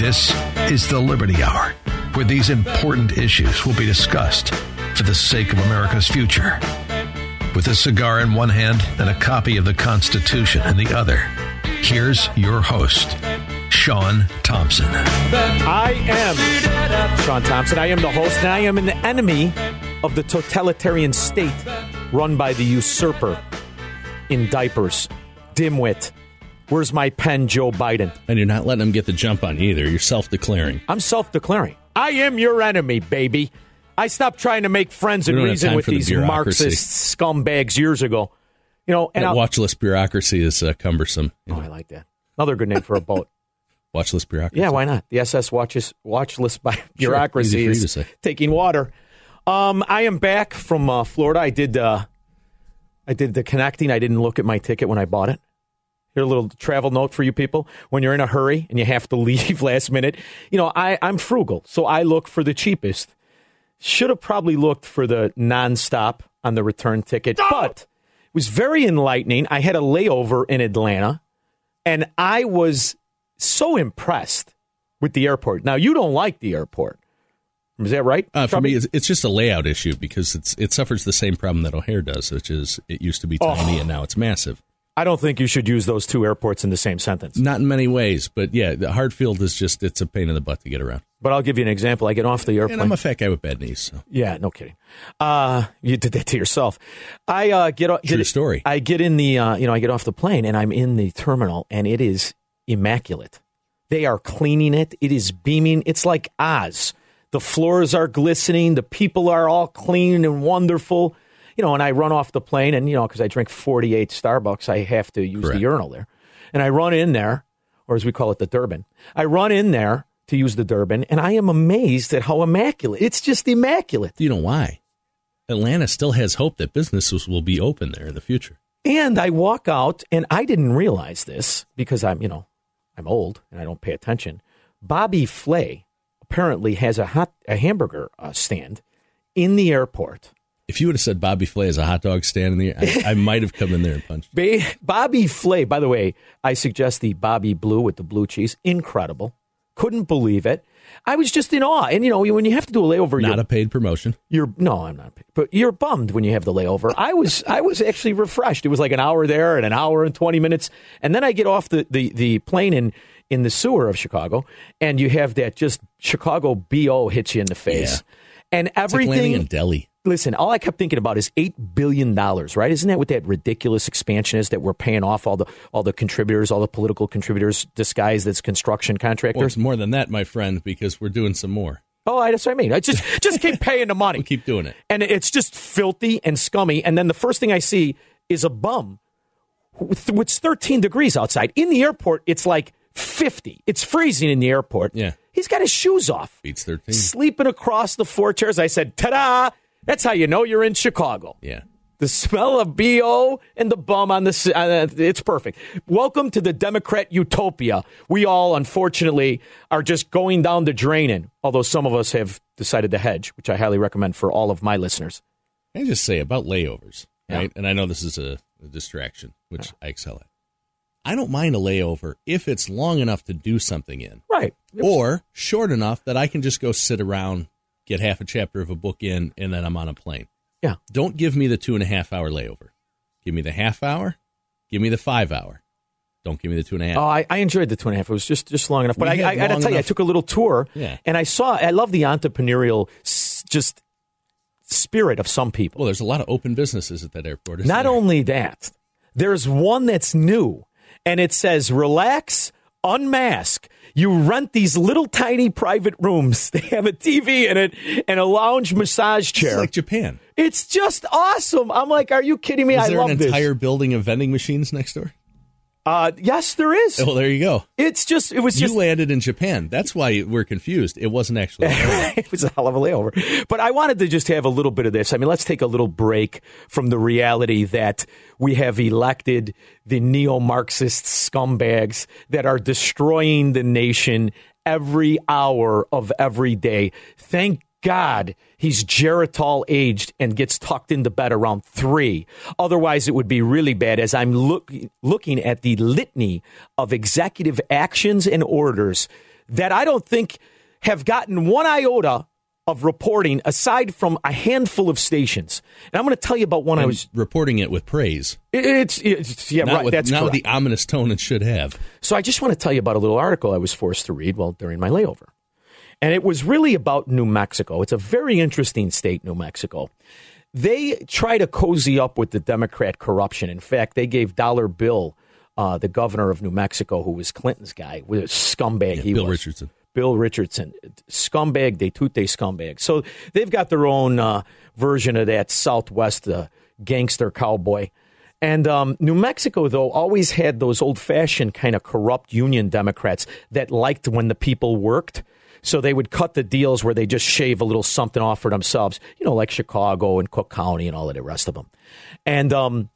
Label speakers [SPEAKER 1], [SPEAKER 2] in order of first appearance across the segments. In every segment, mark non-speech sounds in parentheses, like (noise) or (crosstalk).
[SPEAKER 1] This is the Liberty Hour, where these important issues will be discussed for the sake of America's future. With a cigar in one hand and a copy of the Constitution in the other, here's your host, Sean Thompson.
[SPEAKER 2] I am Sean Thompson. I am the host, and I am an enemy of the totalitarian state run by the usurper in diapers, dimwit. Where's my pen, Joe Biden?
[SPEAKER 3] And you're not letting them get the jump on either. You're self declaring.
[SPEAKER 2] I'm self declaring. I am your enemy, baby. I stopped trying to make friends and
[SPEAKER 3] We don't have
[SPEAKER 2] reason with
[SPEAKER 3] the
[SPEAKER 2] these
[SPEAKER 3] bureaucracy.
[SPEAKER 2] Marxist scumbags years ago. You know, and
[SPEAKER 3] That
[SPEAKER 2] I'll-
[SPEAKER 3] watch bureaucracy is uh, cumbersome.
[SPEAKER 2] Oh,
[SPEAKER 3] know,
[SPEAKER 2] I like that. Another good name for a boat. (laughs)
[SPEAKER 3] watch list bureaucracy.
[SPEAKER 2] Yeah, why not? The SS watches watch list by bureaucracy is taking water. Um, I am back from uh, Florida. I did uh, I did the connecting. I didn't look at my ticket when I bought it. Here, a little travel note for you people. When you're in a hurry and you have to (laughs) leave last minute, you know, I, I'm frugal, so I look for the cheapest. Should have probably looked for the nonstop on the return ticket, but it was very enlightening. I had a layover in Atlanta, and I was so impressed with the airport. Now, you don't like the airport. Is that right?
[SPEAKER 3] Uh, for me, it's, it's just a layout issue because it's it suffers the same problem that O'Hare does, which is it used to be
[SPEAKER 2] Oh.
[SPEAKER 3] tiny and now it's massive.
[SPEAKER 2] I don't think you should use those two airports in the same sentence.
[SPEAKER 3] Not in many ways, but yeah, the Hartsfield is just it's a pain in the butt to get around.
[SPEAKER 2] But I'll give you an example. I get off the airplane.
[SPEAKER 3] And I'm a fat guy with bad knees. So.
[SPEAKER 2] Yeah, no kidding. Uh, you did that to yourself. I uh, get off.
[SPEAKER 3] True story.
[SPEAKER 2] I get in the, uh, you know, I get off the plane and I'm in the terminal and it is immaculate. They are cleaning it. It is beaming. It's like Oz. The floors are glistening. The people are all clean and wonderful. You know, and I run off the plane and, you know, because I drink 48 Starbucks, I have to use
[SPEAKER 3] Correct.
[SPEAKER 2] the urinal there. And I run in there, or as we call it, the Durban. I run in there to use the Durban and I am amazed at how immaculate. It's just immaculate.
[SPEAKER 3] You know why? Atlanta still has hope that businesses will be open there in the future.
[SPEAKER 2] And I walk out, and I didn't realize this because I'm, you know, I'm old and I don't pay attention. Bobby Flay apparently has a hot a hamburger uh, stand in the airport.
[SPEAKER 3] If you would have said Bobby Flay is a hot dog stand in there, I, I might have come in there and punched.
[SPEAKER 2] Bobby Flay, by the way, I suggest the Bobby Blue with the blue cheese. Incredible. Couldn't believe it. I was just in awe. And, you know, when you have to do a layover,
[SPEAKER 3] Not a paid promotion.
[SPEAKER 2] you're no, I'm not. But you're bummed when you have the layover. I was I was actually refreshed. It was like an hour there and an hour and twenty minutes, and then I get off the the, the plane in in the sewer of Chicago, and you have that just Chicago bo hits you in the face, and
[SPEAKER 3] It's like
[SPEAKER 2] everything.
[SPEAKER 3] in Delhi.
[SPEAKER 2] Listen, all I kept thinking about is eight billion dollars, right? Isn't that what that ridiculous expansion is that we're paying off all the all the contributors, all the political contributors, disguised as construction
[SPEAKER 3] Well,
[SPEAKER 2] contractors?
[SPEAKER 3] it's more than that, my friend, because we're doing some more.
[SPEAKER 2] oh, I, that's what I mean. I just just keep (laughs) paying the money.
[SPEAKER 3] We'll keep doing it.
[SPEAKER 2] and it's just filthy and scummy. And then the first thing I see is a bum it's 13 degrees outside. In the airport, it's like 50. It's freezing in the airport.
[SPEAKER 3] Yeah.
[SPEAKER 2] He's got his shoes off,
[SPEAKER 3] Beats 13.
[SPEAKER 2] sleeping across the four chairs. I said, ta da! That's how you know you're in Chicago.
[SPEAKER 3] Yeah.
[SPEAKER 2] The smell of BO and the bum on the uh, it's perfect. Welcome to the Democrat utopia. We all, unfortunately, are just going down the drain in, although some of us have decided to hedge, which I highly recommend for all of my listeners.
[SPEAKER 3] Can I just say about layovers,
[SPEAKER 2] Yeah.
[SPEAKER 3] right? And I know this is a, a distraction, which I excel at. I don't mind a layover if it's long enough to do something in,
[SPEAKER 2] Right.
[SPEAKER 3] or short enough that I can just go sit around, get half a chapter of a book in, and then I'm on a plane.
[SPEAKER 2] Yeah.
[SPEAKER 3] Don't give me the two and a half hour layover. Give me the half hour. Give me the five hour. Don't give me the two and a half.
[SPEAKER 2] Oh, I, I enjoyed the two and a half. It was just just long enough. But
[SPEAKER 3] We
[SPEAKER 2] I, I, got to tell you, I took a little tour,
[SPEAKER 3] Yeah.
[SPEAKER 2] and I saw. I love the entrepreneurial just spirit of some people.
[SPEAKER 3] well, there's a lot of open businesses at that airport.
[SPEAKER 2] Not
[SPEAKER 3] there?
[SPEAKER 2] only that, there's one that's new, and it says "Relax, unmask." You rent these little tiny private rooms. (laughs) They have a TV in it and a lounge massage
[SPEAKER 3] It's
[SPEAKER 2] chair.
[SPEAKER 3] like Japan.
[SPEAKER 2] it's just awesome. I'm like, are you kidding me?
[SPEAKER 3] Is
[SPEAKER 2] I
[SPEAKER 3] there
[SPEAKER 2] love
[SPEAKER 3] an
[SPEAKER 2] this.
[SPEAKER 3] entire building of vending machines next door?
[SPEAKER 2] Uh, yes, there is.
[SPEAKER 3] Oh, there you go.
[SPEAKER 2] It's just. It was just.
[SPEAKER 3] you landed in Japan. That's why we're confused. It wasn't actually. (laughs)
[SPEAKER 2] it was a hell of a layover. But I wanted to just have a little bit of this. I mean, let's take a little break from the reality that we have elected the neo Marxist scumbags that are destroying the nation every hour of every day. Thank God he's Geritol aged and gets tucked into bed around three. Otherwise, it would be really bad as I'm look, looking at the litany of executive actions and orders that I don't think have gotten one iota of reporting aside from a handful of stations. And I'm going to tell you about one I was.
[SPEAKER 3] reporting it with praise,
[SPEAKER 2] It's, it's yeah,
[SPEAKER 3] not
[SPEAKER 2] right.
[SPEAKER 3] with
[SPEAKER 2] that's
[SPEAKER 3] not
[SPEAKER 2] correct.
[SPEAKER 3] the ominous tone it should have.
[SPEAKER 2] So I just want to tell you about a little article I was forced to read while during my layover. And it was really about New Mexico. It's a very interesting state, New Mexico. They try to cozy up with the Democrat corruption. In fact, they gave Dollar Bill, uh, the governor of New Mexico, who was Clinton's guy, was a scumbag. he
[SPEAKER 3] Bill
[SPEAKER 2] was.
[SPEAKER 3] Richardson.
[SPEAKER 2] Bill Richardson, scumbag, de tute scumbag. So they've got their own uh, version of that Southwest uh, gangster cowboy. And um, New Mexico, though, always had those old fashioned kind of corrupt union Democrats that liked when the people worked. So they would cut the deals where they just shave a little something off for themselves, you know, like Chicago and Cook County and all of the rest of them. And um,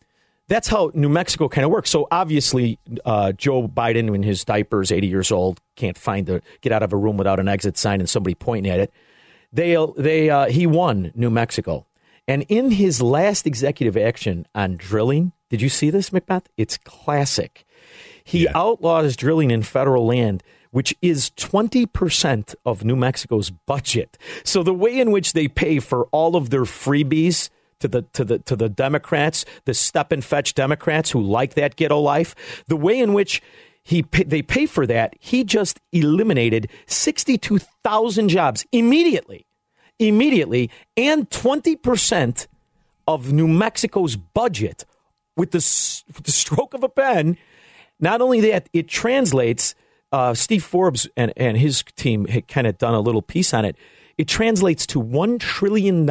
[SPEAKER 2] that's how New Mexico kind of works. So obviously, uh, Joe Biden, in his diapers, 80 years old, can't find the get out of a room without an exit sign and somebody pointing at it. They they uh, he won New Mexico, and in his last executive action on drilling, did you see this, Macbeth? It's classic. He outlaws drilling in federal land, which is 20% of New Mexico's budget. So the way in which they pay for all of their freebies to the to the to the Democrats, the step and fetch Democrats who like that ghetto life, the way in which he pay, they pay for that, he just eliminated 62,000 jobs immediately. Immediately and 20% of New Mexico's budget with the, with the stroke of a pen. Not only that, it translates. Uh, Steve Forbes and, and his team had kind of done a little piece on it. It translates to $1 trillion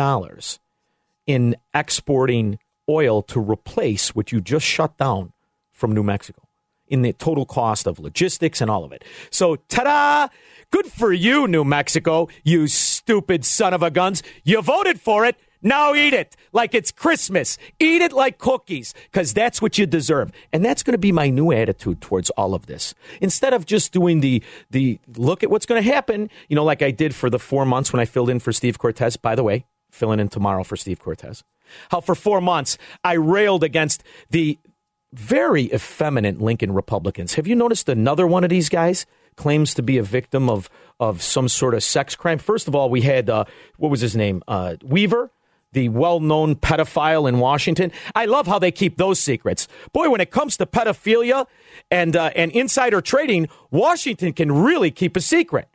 [SPEAKER 2] in exporting oil to replace what you just shut down from New Mexico in the total cost of logistics and all of it. So, ta da! Good for you, New Mexico, you stupid son of a guns. You voted for it. Now eat it like it's Christmas. Eat it like cookies because that's what you deserve. And that's going to be my new attitude towards all of this. Instead of just doing the, the look at what's going to happen, you know, like I did for the four months when I filled in for Steve Cortes, by the way, filling in tomorrow for Steve Cortes. How for four months I railed against the very effeminate Lincoln Republicans. Have you noticed another one of these guys claims to be a victim of of some sort of sex crime? First of all, we had uh, what was his name? Uh, Weaver, the well-known pedophile in Washington. I love how they keep those secrets. Boy, when it comes to pedophilia and uh, and insider trading, Washington can really keep a secret.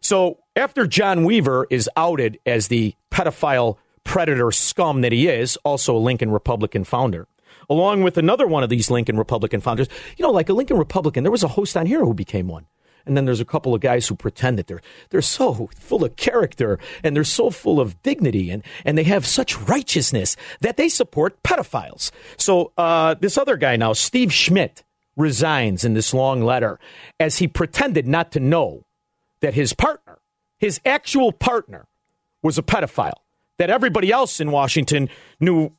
[SPEAKER 2] So after John Weaver is outed as the pedophile predator scum that he is, also a Lincoln Republican founder, along with another one of these Lincoln Republican founders, you know, like a Lincoln Republican, there was a host on here who became one. And then there's a couple of guys who pretend that they're they're so full of character and they're so full of dignity and, and they have such righteousness that they support pedophiles. So uh, this other guy now, Steve Schmidt, resigns in this long letter as he pretended not to know that his partner, his actual partner, was a pedophile. That everybody else in Washington knew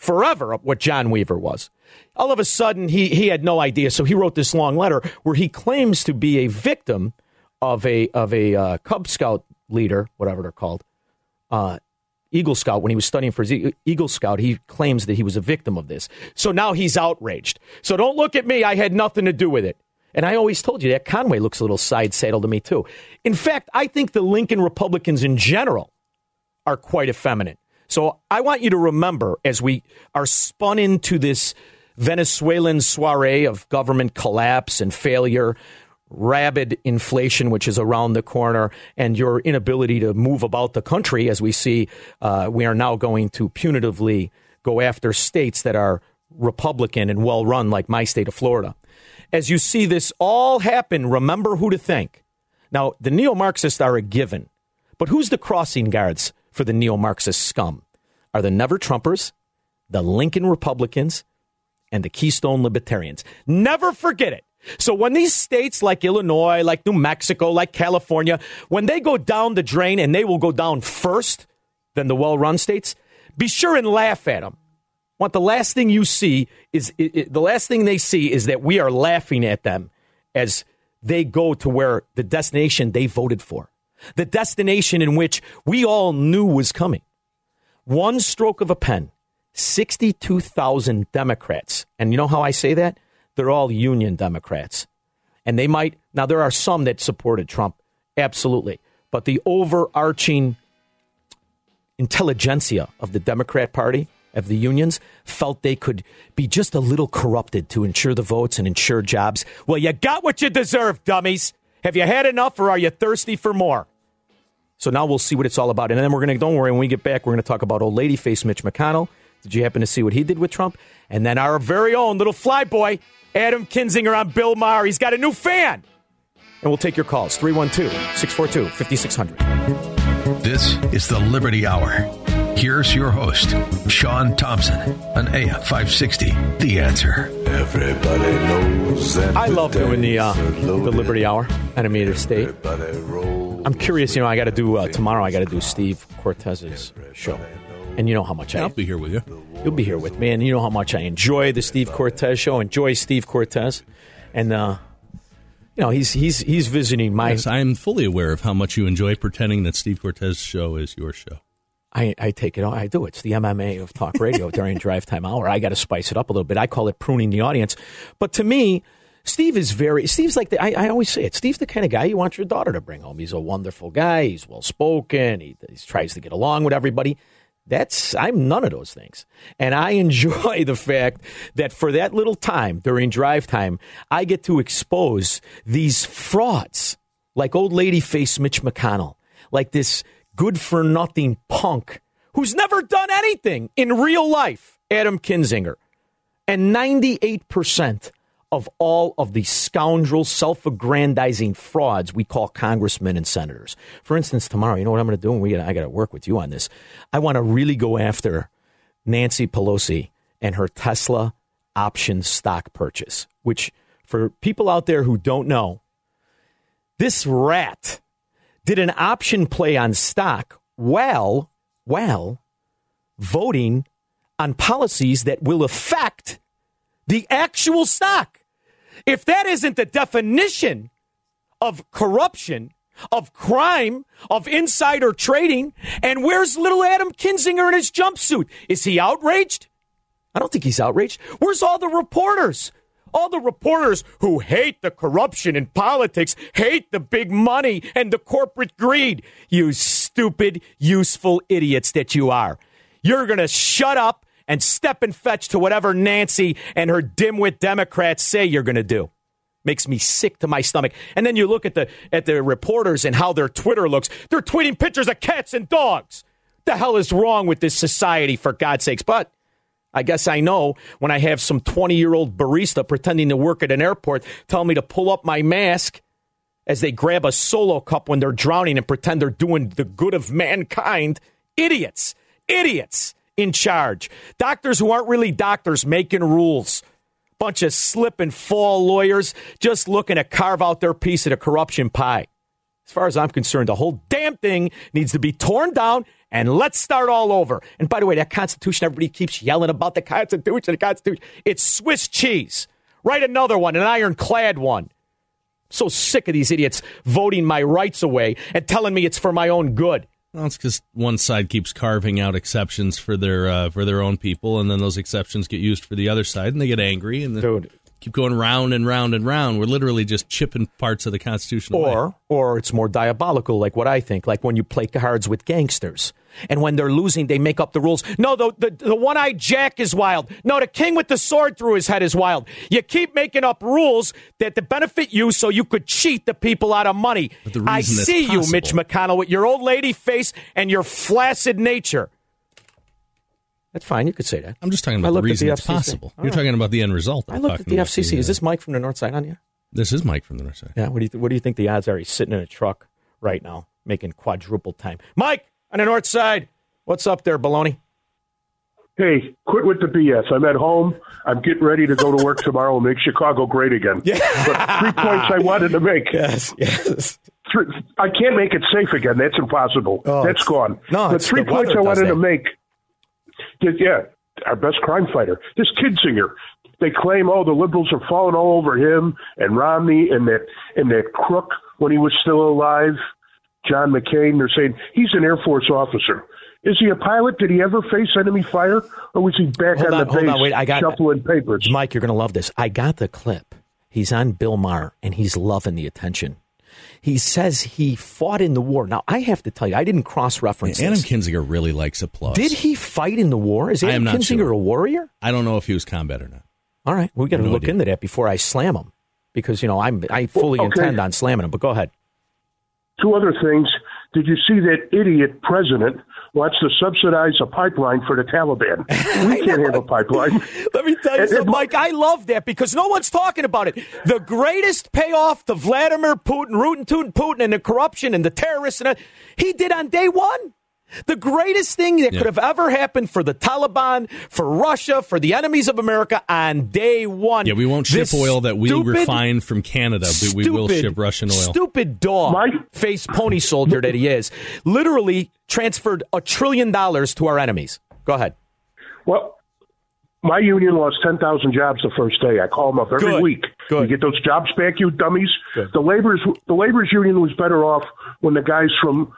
[SPEAKER 2] forever what John Weaver was. All of a sudden, he, he had no idea. So he wrote this long letter where he claims to be a victim of a, of a uh, Cub Scout leader, whatever they're called, uh, Eagle Scout. When he was studying for his Eagle Scout, he claims that he was a victim of this. So now he's outraged. So don't look at me. I had nothing to do with it. And I always told you that Conway looks a little side saddle to me, too. In fact, I think the Lincoln Republicans in general are quite effeminate. So I want you to remember as we are spun into this Venezuelan soiree of government collapse and failure, rabid inflation, which is around the corner, and your inability to move about the country, as we see, uh, we are now going to punitively go after states that are Republican and well run, like my state of Florida. As you see this all happen, remember who to thank. Now, the neo Marxists are a given, but who's the crossing guards for the neo Marxist scum? Are the Never Trumpers, the Lincoln Republicans, and the Keystone Libertarians. Never forget it. So when these states like Illinois, like New Mexico, like California, when they go down the drain and they will go down first than the well run states, be sure and laugh at them. Want the last thing you see is it, it, the last thing they see is that we are laughing at them as they go to where the destination they voted for, the destination in which we all knew was coming. One stroke of a pen, 62,000 Democrats. And you know how I say that? They're all union Democrats. And they might, now there are some that supported Trump, absolutely. But the overarching intelligentsia of the Democrat Party, of the unions, felt they could be just a little corrupted to ensure the votes and ensure jobs. Well, you got what you deserve, dummies. Have you had enough or are you thirsty for more? So now we'll see what it's all about. And then we're going to, don't worry, when we get back, we're going to talk about old lady face Mitch McConnell. Did you happen to see what he did with Trump? And then our very own little flyboy, Adam Kinzinger on Bill Maher. He's got a new fan. And we'll take your calls 312 642 5600.
[SPEAKER 1] This is the Liberty Hour. Here's your host, Sean Thompson, on AM 560. The answer.
[SPEAKER 4] Everybody knows that
[SPEAKER 2] I love doing the uh,
[SPEAKER 4] days are
[SPEAKER 2] the
[SPEAKER 4] loaded.
[SPEAKER 2] Liberty Hour, Enemy State.
[SPEAKER 4] Everybody rolls.
[SPEAKER 2] I'm curious, you know, I got to do uh, tomorrow. I got to do Steve Cortes's show, and you know how much I
[SPEAKER 3] I'll be here with you.
[SPEAKER 2] You'll be here with me, and you know how much I enjoy the Steve Cortes show. Enjoy Steve Cortes, and uh, you know he's he's he's visiting my.
[SPEAKER 3] Yes, I am fully aware of how much you enjoy pretending that Steve Cortes's show is your show.
[SPEAKER 2] I, I take it. All I do. It's the MMA of talk radio (laughs) during drive time hour. I got to spice it up a little bit. I call it pruning the audience. But to me, Steve is very. Steve's like the. I, I always say it. Steve's the kind of guy you want your daughter to bring home. He's a wonderful guy. He's well spoken. He, he tries to get along with everybody. That's I'm none of those things. And I (laughs) enjoy the fact that for that little time during drive time, I get to expose these frauds like old lady face Mitch McConnell, like this good for nothing punk who's never done anything in real life, Adam Kinzinger. And 98% of all of the scoundrel, self aggrandizing frauds we call congressmen and senators. For instance, tomorrow, you know what I'm going to do? I got to work with you on this. I want to really go after Nancy Pelosi and her Tesla option stock purchase, which for people out there who don't know, this rat did an option play on stock while, while voting on policies that will affect the actual stock. If that isn't the definition of corruption, of crime, of insider trading, and where's little Adam Kinzinger in his jumpsuit? Is he outraged? I don't think he's outraged. Where's all the reporters? All the reporters who hate the corruption in politics, hate the big money and the corporate greed. You stupid, useful idiots that you are. You're going to shut up and step and fetch to whatever Nancy and her dimwit Democrats say you're going to do. Makes me sick to my stomach. And then you look at the at the reporters and how their Twitter looks. They're tweeting pictures of cats and dogs. The hell is wrong with this society, for God's sakes? But I guess I know when I have some 20 year old barista pretending to work at an airport tell me to pull up my mask as they grab a solo cup when they're drowning and pretend they're doing the good of mankind. Idiots. Idiots in charge. Doctors who aren't really doctors making rules. Bunch of slip and fall lawyers just looking to carve out their piece of the corruption pie. As far as I'm concerned, the whole damn thing needs to be torn down and let's start all over. And by the way, that Constitution, everybody keeps yelling about the Constitution, the Constitution. It's Swiss cheese. Write another one, an ironclad one. so sick of these idiots voting my rights away and telling me it's for my own good.
[SPEAKER 3] Well, it's because one side keeps carving out exceptions for their uh, for their own people, and then those exceptions get used for the other side, and they get angry. And the,
[SPEAKER 2] Dude,
[SPEAKER 3] keep going round and round and round. We're literally just chipping parts of the Constitution away.
[SPEAKER 2] Or, or it's more diabolical, like what I think, like when you play cards with gangsters. And when they're losing, they make up the rules. No, the, the, the one eyed Jack is wild. No, the king with the sword through his head is wild. You keep making up rules that to benefit you so you could cheat the people out of money. I see you, Mitch McConnell, with your old lady face and your flaccid nature. That's fine. You could say that.
[SPEAKER 3] I'm just talking about the
[SPEAKER 2] looked at
[SPEAKER 3] reason
[SPEAKER 2] the
[SPEAKER 3] it's
[SPEAKER 2] FCC.
[SPEAKER 3] possible.
[SPEAKER 2] All
[SPEAKER 3] You're
[SPEAKER 2] right.
[SPEAKER 3] talking about the end result.
[SPEAKER 2] I
[SPEAKER 3] I'm
[SPEAKER 2] looked at the FCC. Is
[SPEAKER 3] uh,
[SPEAKER 2] this Mike from the North Side on you?
[SPEAKER 3] This is Mike from the North Side.
[SPEAKER 2] Yeah. What do you What do you think the odds are? He's sitting in a truck right now, making quadruple time. Mike on the North Side. What's up there, baloney?
[SPEAKER 5] Hey, quit with the BS. I'm at home. I'm getting ready to go to work tomorrow and make Chicago great again.
[SPEAKER 2] Yeah.
[SPEAKER 5] But three points I wanted to make.
[SPEAKER 2] Yes. Yes.
[SPEAKER 5] Three, I can't make it safe again. That's impossible.
[SPEAKER 2] Oh,
[SPEAKER 5] That's
[SPEAKER 2] it's-
[SPEAKER 5] gone.
[SPEAKER 2] no,
[SPEAKER 5] but three
[SPEAKER 2] the
[SPEAKER 5] points I wanted to make. Yeah, our best crime fighter, this Kinzinger. They claim, oh, the liberals are falling all over him and Romney and that and that crook when he was still alive, John McCain. They're saying he's an Air Force officer. Is he a pilot? Did he ever face enemy fire, or was he back
[SPEAKER 2] Hold
[SPEAKER 5] on,
[SPEAKER 2] on,
[SPEAKER 5] the
[SPEAKER 2] hold
[SPEAKER 5] base
[SPEAKER 2] on, wait, I got-
[SPEAKER 5] shuffling papers?
[SPEAKER 2] Mike, you're going to love this. I got the clip. He's on Bill Maher, and he's loving the attention. He says he fought in the war. Now, I have to tell you, I didn't cross reference
[SPEAKER 3] Adam. Kinzinger really likes applause.
[SPEAKER 2] Did he fight in the war? Is
[SPEAKER 3] I
[SPEAKER 2] Adam Kinzinger
[SPEAKER 3] sure.
[SPEAKER 2] a warrior?
[SPEAKER 3] I don't know if he was combat or not.
[SPEAKER 2] All right, we got to
[SPEAKER 3] No
[SPEAKER 2] look
[SPEAKER 3] idea.
[SPEAKER 2] into that before I slam him, because you know I'm I fully
[SPEAKER 5] Well, okay.
[SPEAKER 2] intend on slamming him. But go ahead.
[SPEAKER 5] Two other things. Did you see that idiot president wants to subsidize a pipeline for the Taliban? (laughs) We can't have a pipeline. (laughs)
[SPEAKER 2] Let me tell you
[SPEAKER 5] And-
[SPEAKER 2] something, Mike. I love that because no one's talking about it. The greatest payoff to Vladimir Putin, rootin' tootin' Putin, and the corruption and the terrorists, and he did on day one. The greatest thing that
[SPEAKER 3] Yeah.
[SPEAKER 2] could have ever happened for the Taliban, for Russia, for the enemies of America on day one.
[SPEAKER 3] Yeah, we won't ship
[SPEAKER 2] This
[SPEAKER 3] oil that we
[SPEAKER 2] stupid-
[SPEAKER 3] refine from Canada, but we will ship Russian oil.
[SPEAKER 2] Stupid dog
[SPEAKER 5] My-
[SPEAKER 2] face pony soldier that he is, literally transferred a trillion dollars to our enemies. Go ahead.
[SPEAKER 5] Well, my union lost 10,000 jobs the first day. I call them up every
[SPEAKER 2] Good.
[SPEAKER 5] week.
[SPEAKER 2] Good.
[SPEAKER 5] You get those jobs back, you dummies.
[SPEAKER 2] Good.
[SPEAKER 5] The labor's the labor's union was better off when the guys from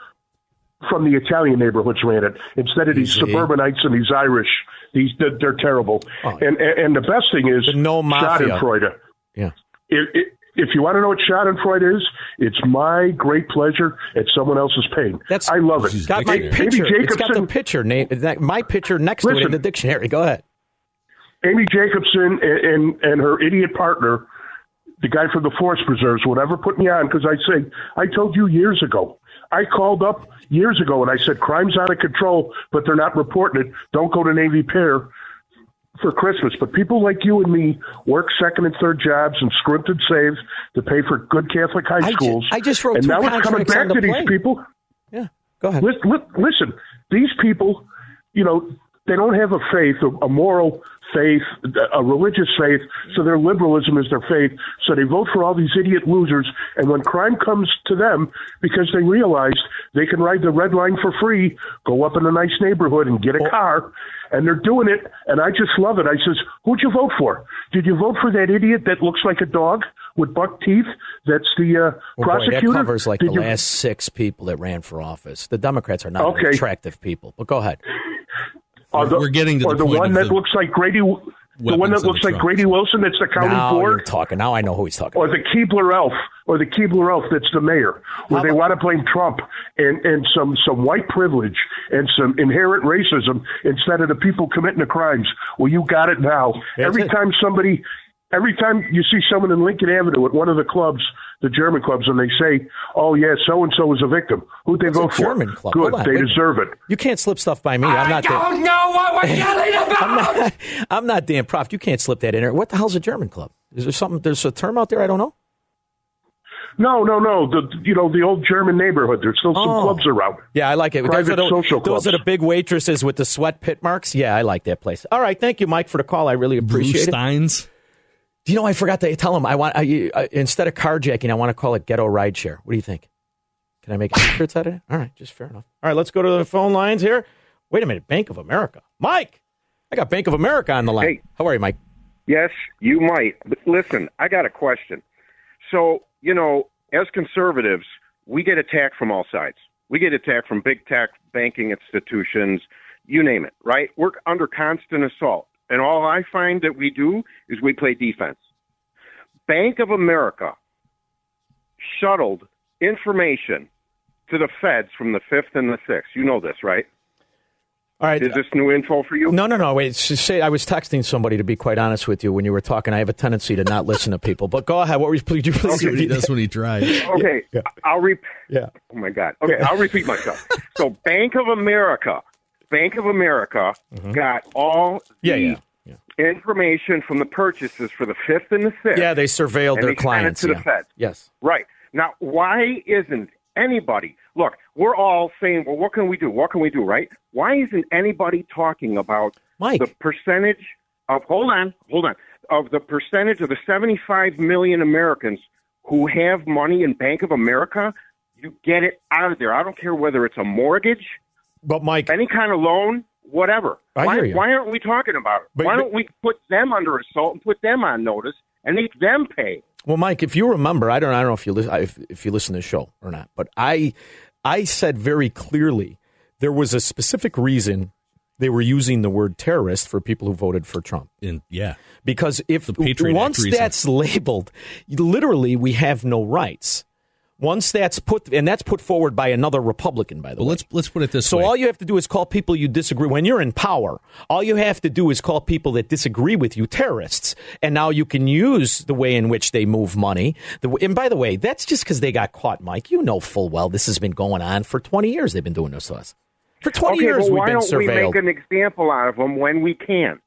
[SPEAKER 5] from the Italian neighborhoods ran it instead of these suburbanites and these Irish. These they're, they're terrible.
[SPEAKER 2] Oh.
[SPEAKER 5] And, and the best thing is
[SPEAKER 2] The no mafia.
[SPEAKER 5] Schadenfreude.
[SPEAKER 2] Yeah.
[SPEAKER 5] If, if, if you want to know what Schadenfreude is, it's my great pleasure at someone else's pain.
[SPEAKER 2] That's
[SPEAKER 5] I love it.
[SPEAKER 2] Got my
[SPEAKER 5] Amy
[SPEAKER 2] picture. It's got the picture name. My picture next to it in the dictionary. Go ahead.
[SPEAKER 5] Amy Jacobson and, and, and her idiot partner, the guy from the Forest Preserves, would ever put me on because I say, I told you years ago. I called up years ago and I said, crime's out of control, but they're not reporting it. Don't go to Navy Pier for Christmas. But people like you and me work second and third jobs and script and save to pay for good Catholic high
[SPEAKER 2] I ju-
[SPEAKER 5] schools.
[SPEAKER 2] I just wrote
[SPEAKER 5] and now it's coming back
[SPEAKER 2] the
[SPEAKER 5] to these people.
[SPEAKER 2] Yeah. Go ahead.
[SPEAKER 5] Listen, listen, these people, you know, they don't have a faith, a, moral faith, a religious faith, so their liberalism is their faith. So they vote for all these idiot losers. And when crime comes to them, because they realize they can ride the red line for free, go up in a nice neighborhood and get a car, and they're doing it. And I just love it. I says, who'd you vote for? Did you vote for that idiot that looks like a dog with buck teeth? That's the uh,
[SPEAKER 2] Well, boy,
[SPEAKER 5] prosecutor.
[SPEAKER 2] that covers like
[SPEAKER 5] Did
[SPEAKER 2] the
[SPEAKER 5] you-
[SPEAKER 2] last six people that ran for office. The Democrats are not
[SPEAKER 5] Okay.
[SPEAKER 2] attractive people. But go ahead.
[SPEAKER 5] Or the,
[SPEAKER 3] We're getting to
[SPEAKER 5] or
[SPEAKER 3] the
[SPEAKER 5] the,
[SPEAKER 3] point
[SPEAKER 5] one that
[SPEAKER 3] the
[SPEAKER 5] looks like Grady, the one that looks like
[SPEAKER 3] Trumps.
[SPEAKER 5] Grady Wilson. That's the county
[SPEAKER 2] Now you're
[SPEAKER 5] board,
[SPEAKER 2] talking. Now I know who he's talking
[SPEAKER 5] or
[SPEAKER 2] about.
[SPEAKER 5] the Keebler Elf, or the Keebler Elf. That's the mayor, where
[SPEAKER 2] How
[SPEAKER 5] they
[SPEAKER 2] about-
[SPEAKER 5] want to blame Trump and and some some white privilege and some inherent racism instead of the people committing the crimes. Well, you got it now.
[SPEAKER 2] That's
[SPEAKER 5] every
[SPEAKER 2] it.
[SPEAKER 5] time somebody. Every time you see someone in Lincoln Avenue at one of the clubs, the German clubs, and they say, "Oh yeah, so and so is a victim," who'd they
[SPEAKER 2] What's a
[SPEAKER 5] vote for?
[SPEAKER 2] German club?
[SPEAKER 5] Good,
[SPEAKER 2] on,
[SPEAKER 5] they
[SPEAKER 2] wait.
[SPEAKER 5] deserve it.
[SPEAKER 2] You can't slip stuff by me. I'm not. I
[SPEAKER 6] don't know what we're (laughs) yelling about.
[SPEAKER 2] I'm not. I'm not Dan Proft. You can't slip that in there. What the hell's a German club? Is there something? There's a term out there I don't know.
[SPEAKER 5] No, no, no. The you know the old German neighborhood. There's still some
[SPEAKER 2] Oh.
[SPEAKER 5] clubs around.
[SPEAKER 2] Yeah, I like it.
[SPEAKER 5] Private
[SPEAKER 2] those are the,
[SPEAKER 5] social
[SPEAKER 2] those are the big waitresses with the sweat pit marks. Yeah, I like that place. All right, thank you, Mike, for the call. I really
[SPEAKER 3] Blue
[SPEAKER 2] appreciate it.
[SPEAKER 3] Steins.
[SPEAKER 2] Do you know? I forgot to tell him. I want I, uh, instead of carjacking, I want to call it ghetto rideshare. What do you think? Can I make shirts out of it? All right, just fair enough. All right, let's go to the phone lines here. Wait a minute, Bank of America, Mike. I got Bank of America on the line.
[SPEAKER 7] Hey.
[SPEAKER 2] How are you, Mike?
[SPEAKER 7] Yes, you might. But listen, I got a question. So, you know, as conservatives, we get attacked from all sides. We get attacked from big tech, banking institutions, you name it, right? We're under constant assault. And all I find that we do is we play defense. Bank of America shuttled information to the feds from the 5th and the 6th. You know this, right?
[SPEAKER 2] All right.
[SPEAKER 7] Is this new info for you?
[SPEAKER 2] No, no, no. Wait. Say, I was texting somebody to be quite honest with you when you were talking. I have a tendency to not listen to people. But go ahead. What were you, please, you please
[SPEAKER 3] See what he does when he drives.
[SPEAKER 7] Okay, I'll repeat.
[SPEAKER 2] Yeah.
[SPEAKER 7] Oh my God. Okay, I'll repeat myself. So Bank of America, Bank of America got all
[SPEAKER 2] Mm-hmm. Yeah,
[SPEAKER 7] the
[SPEAKER 2] yeah,
[SPEAKER 7] information from the purchases for the fifth and the sixth.
[SPEAKER 2] Yeah, they surveilled their
[SPEAKER 7] they
[SPEAKER 2] clients.
[SPEAKER 7] to the feds.
[SPEAKER 2] Yes.
[SPEAKER 7] Right. Now, why isn't anybody, look, we're all saying, well, what can we do? What can we do, right? Why isn't anybody talking about
[SPEAKER 2] Mike.
[SPEAKER 7] the percentage of, hold on, hold on, of the percentage of the 75 million Americans who have money in Bank of America? You get it out of there. I don't care whether it's a mortgage,
[SPEAKER 2] But Mike,
[SPEAKER 7] any kind of loan, whatever.
[SPEAKER 2] I
[SPEAKER 7] why,
[SPEAKER 2] hear you.
[SPEAKER 7] why aren't we talking about it?
[SPEAKER 2] But-
[SPEAKER 7] why don't we put them under assault and put them on notice and make them pay?
[SPEAKER 2] Well, Mike, if you remember, I don't, I don't know if you listen, if, if you listen to the show or not, but I, I said very clearly there was a specific reason they were using the word terrorist for people who voted for Trump.
[SPEAKER 3] And yeah,
[SPEAKER 2] Because if
[SPEAKER 3] The Patriot
[SPEAKER 2] once that's labeled, literally we have no rights. Once that's put, and that's put forward by another Republican, by the
[SPEAKER 3] but
[SPEAKER 2] way.
[SPEAKER 3] let's let's put it this
[SPEAKER 2] So
[SPEAKER 3] way.
[SPEAKER 2] So all you have to do is call people you disagree. When you're in power, all you have to do is call people that disagree with you terrorists, and now you can use the way in which they move money. The, and by the way, that's just because they got caught, Mike. You know full well this has been going on for 20 years. They've been doing this to us. For 20
[SPEAKER 7] okay,
[SPEAKER 2] years
[SPEAKER 7] but
[SPEAKER 2] we've
[SPEAKER 7] why
[SPEAKER 2] been
[SPEAKER 7] don't we make an example out of them when we can?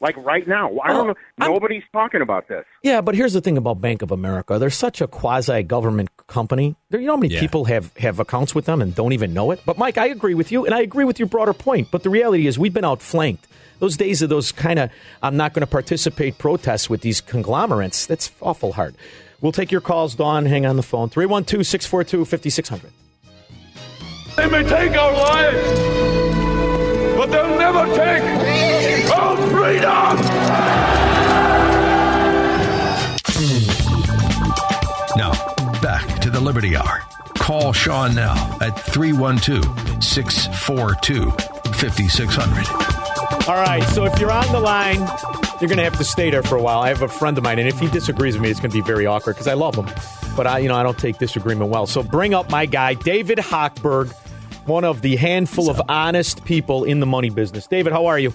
[SPEAKER 7] Like right now. I don't
[SPEAKER 2] Oh,
[SPEAKER 7] know.
[SPEAKER 2] I'm-
[SPEAKER 7] Nobody's talking about this.
[SPEAKER 2] Yeah, but here's the thing about Bank of America. They're such a quasi government company. There, you know how many
[SPEAKER 3] Yeah.
[SPEAKER 2] people have, have accounts with them and don't even know it? But, Mike, I agree with you, and I agree with your broader point. But the reality is, we've been outflanked. Those days of those kind of, I'm not going to participate protests with these conglomerates, that's awful hard. We'll take your calls, Dawn. Hang on the phone. 312 642 5600.
[SPEAKER 4] They may take our lives, but they'll never take our freedom!
[SPEAKER 1] Now, back to the Liberty Hour. Call Sean now at 312 642 5600.
[SPEAKER 2] All right, so if you're on the line, you're going to have to stay there for a while. I have a friend of mine, and if he disagrees with me, it's going to be very awkward because I love him, but I, you know, I don't take disagreement well. So bring up my guy, David Hochberg, one of the handful of honest people in the money business. David, how are you?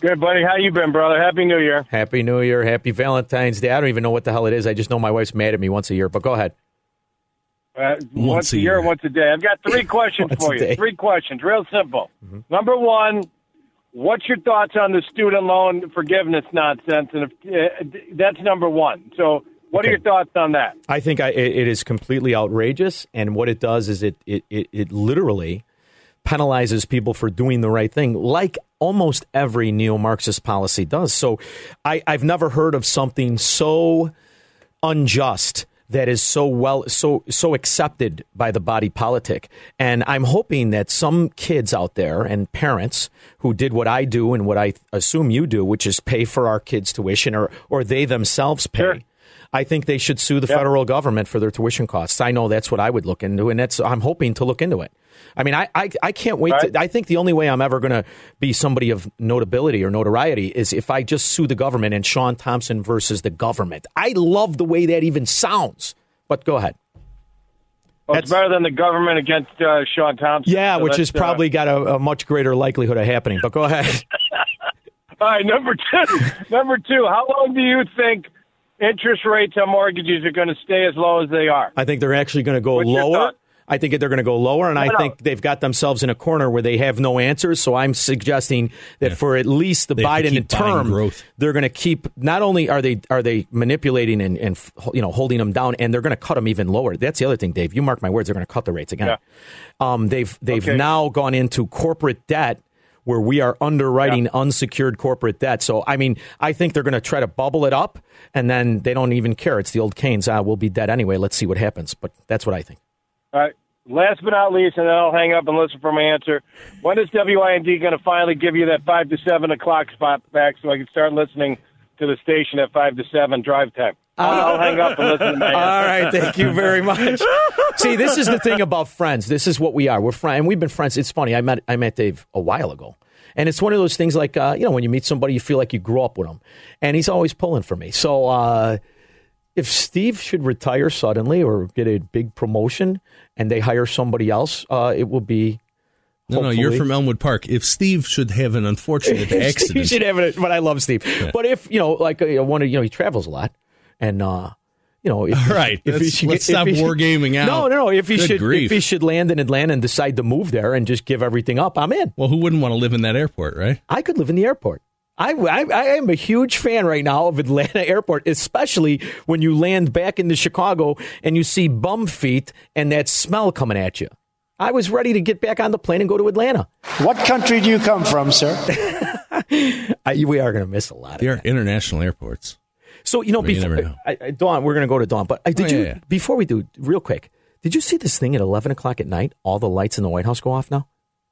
[SPEAKER 8] Good, buddy. How you been, brother? Happy New Year.
[SPEAKER 2] Happy New Year, Happy Valentine's Day. I don't even know what the hell it is. I just know my wife's mad at me once a year. But go ahead.
[SPEAKER 8] Uh, once, a year, once a day. I've got three (laughs) questions for you.
[SPEAKER 2] Mm-hmm.
[SPEAKER 8] Three questions, real simple. Number one, what's your thoughts on the student loan forgiveness nonsense? And if, uh, that's number one. So, what
[SPEAKER 2] Okay.
[SPEAKER 8] are your thoughts on that?
[SPEAKER 2] I think I, it, it is completely outrageous, and what it does is it, it, it, it literally penalizes people for doing the right thing, like almost every neo Marxist policy does. So I, I've never heard of something so unjust that is so well so so accepted by the body politic and i'm hoping that some kids out there and parents who did what i do and what i assume you do which is pay for our kids tuition or or they themselves pay
[SPEAKER 8] Sure.
[SPEAKER 2] I think they should sue the federal government for their tuition costs. I know that's what I would look into, and that's I'm hoping to look into it. I mean, I I, I can't wait.
[SPEAKER 8] Right.
[SPEAKER 2] To, I think the only way I'm ever going to be somebody of notability or notoriety is if I just sue the government and Sean Thompson versus the government. I love the way that even sounds. But go ahead.
[SPEAKER 8] Well, it's
[SPEAKER 2] That's-
[SPEAKER 8] better than the government against uh, Sean Thompson.
[SPEAKER 2] Yeah,
[SPEAKER 8] So
[SPEAKER 2] which has probably got a, a much greater likelihood of happening. But go ahead.
[SPEAKER 8] Uh, (laughs) all right, number two. number two, how long do you think interest rates on mortgages are going to stay as low as they are?
[SPEAKER 2] I think they're actually going to go
[SPEAKER 8] What's
[SPEAKER 2] lower. I think they're going to go lower, and I
[SPEAKER 8] No, no.
[SPEAKER 2] think they've got themselves in a corner where they have no answers. So I'm suggesting that for at least the
[SPEAKER 3] They
[SPEAKER 2] Biden term,
[SPEAKER 3] growth.
[SPEAKER 2] they're going to keep. Not only are they are they manipulating and, and you know holding them down, and they're going to cut them even lower. That's the other thing, Dave. You mark my words, they're going to cut the rates again. Um, they've they've
[SPEAKER 8] Okay.
[SPEAKER 2] now gone into corporate debt. Where we are underwriting unsecured corporate debt. So, I mean, I think they're going to try to bubble it up and then they don't even care. It's the old Keynes. Ah, we'll be dead anyway. Let's see what happens. But that's what I think.
[SPEAKER 8] All right. Last but not least, and then I'll hang up and listen for my answer. When is WIND going to finally give you that five to seven o'clock spot back so I can start listening to the station at five to seven drive time? I'll, I'll hang up and listen to my answer.
[SPEAKER 2] All right, thank you very much. See, this is the thing about friends. This is what we are. We're friends, and we've been friends. It's funny. I met I met Dave a while ago, And it's one of those things like, uh, you know, when you meet somebody, you feel like you grew up with them. And he's always pulling for me. So uh, if Steve should retire suddenly or get a big promotion and they hire somebody else, uh, it will be.
[SPEAKER 3] No, no, you're from Elmwood Park. If Steve should have an unfortunate (laughs) accident.
[SPEAKER 2] you should have it, but I love Steve. But if you know, like uh, one of you know, he travels a lot, and uh, you know, if, (laughs)
[SPEAKER 3] All right,
[SPEAKER 2] if he
[SPEAKER 3] let's-
[SPEAKER 2] should
[SPEAKER 3] let's
[SPEAKER 2] if
[SPEAKER 3] stop
[SPEAKER 2] he should-
[SPEAKER 3] wargaming out.
[SPEAKER 2] No, no, no. If he
[SPEAKER 3] Good
[SPEAKER 2] should,
[SPEAKER 3] grief.
[SPEAKER 2] if he should land in Atlanta and decide to move there and just give everything up, I'm in.
[SPEAKER 3] well, who wouldn't want to live in that airport, right?
[SPEAKER 2] I could live in the airport. I, I, I am a huge fan right now of Atlanta (laughs) Airport, especially when you land back into Chicago and you see bum feet and that smell coming at you. I was ready to get back on the plane and go to Atlanta.
[SPEAKER 9] What country do you come from, sir? (laughs)
[SPEAKER 2] I, we are going to miss a lot of
[SPEAKER 3] They are international airports.
[SPEAKER 2] So you know,
[SPEAKER 3] Well,
[SPEAKER 2] before. I, I, Dawn, we're going to go to Dawn. But uh, did
[SPEAKER 3] Oh,
[SPEAKER 2] you
[SPEAKER 3] yeah,
[SPEAKER 2] before we do real quick? Did you see this thing at eleven o'clock at night? All the lights in the White House go off now.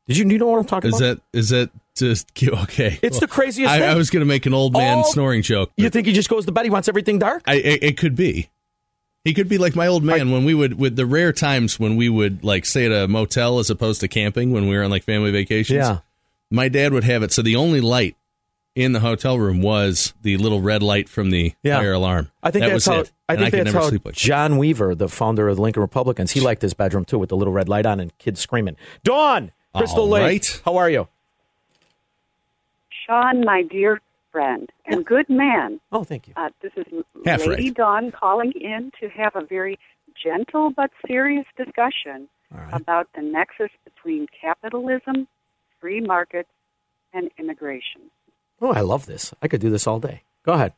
[SPEAKER 2] Did you? You know what I'm talking
[SPEAKER 3] Is
[SPEAKER 2] about?
[SPEAKER 3] Is that is that just (laughs) okay?
[SPEAKER 2] It's the craziest
[SPEAKER 3] I,
[SPEAKER 2] thing.
[SPEAKER 3] I was going to make an old man
[SPEAKER 2] All-
[SPEAKER 3] snoring joke.
[SPEAKER 2] you think he just goes to bed? He wants everything dark.
[SPEAKER 3] I, it, it could be. He could be like my old man when we would with the rare times when we would like stay at a motel as opposed to camping when we were on like family vacations.
[SPEAKER 2] Yeah.
[SPEAKER 3] My dad would have it so the only light in the hotel room was the little red light from the
[SPEAKER 2] Yeah.
[SPEAKER 3] fire alarm.
[SPEAKER 2] I think
[SPEAKER 3] That
[SPEAKER 2] that's
[SPEAKER 3] was
[SPEAKER 2] how.
[SPEAKER 3] it.
[SPEAKER 2] I
[SPEAKER 3] And
[SPEAKER 2] think
[SPEAKER 3] could
[SPEAKER 2] that's
[SPEAKER 3] never
[SPEAKER 2] how
[SPEAKER 3] sleep like
[SPEAKER 2] John Weaver, the founder of the Lincoln Republicans, he liked his bedroom too with the little red light on and kids screaming. Dawn, Crystal
[SPEAKER 3] All
[SPEAKER 2] Lake,
[SPEAKER 3] right.
[SPEAKER 2] how are you?
[SPEAKER 10] Sean, my dear friend and good man.
[SPEAKER 2] Oh, thank you.
[SPEAKER 10] Uh, this is
[SPEAKER 3] Half
[SPEAKER 10] Lady
[SPEAKER 3] right.
[SPEAKER 10] Dawn calling in to have a very gentle but serious discussion about the nexus between capitalism, free markets, and immigration.
[SPEAKER 2] Oh, I love this. I could do this all day. Go ahead.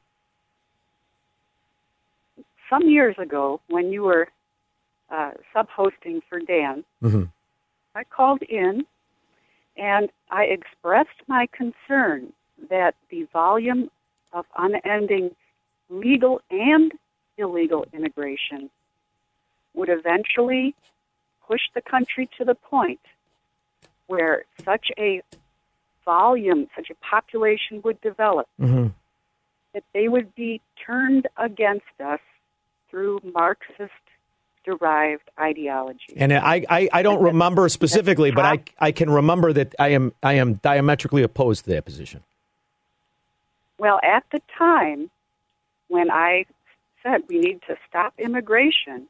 [SPEAKER 10] Some years ago, when you were uh, sub-hosting for Dan,
[SPEAKER 2] hmm
[SPEAKER 10] I called in and I expressed my concern that the volume of unending legal and illegal immigration would eventually push the country to the point where such a volume, such a population would develop
[SPEAKER 2] hmm
[SPEAKER 10] that they would be turned against us through Marxist derived ideology.
[SPEAKER 2] And I, I, I don't remember specifically, but I, I can remember that I am, I am diametrically opposed to that position.
[SPEAKER 10] Well, at the time when I said we need to stop immigration,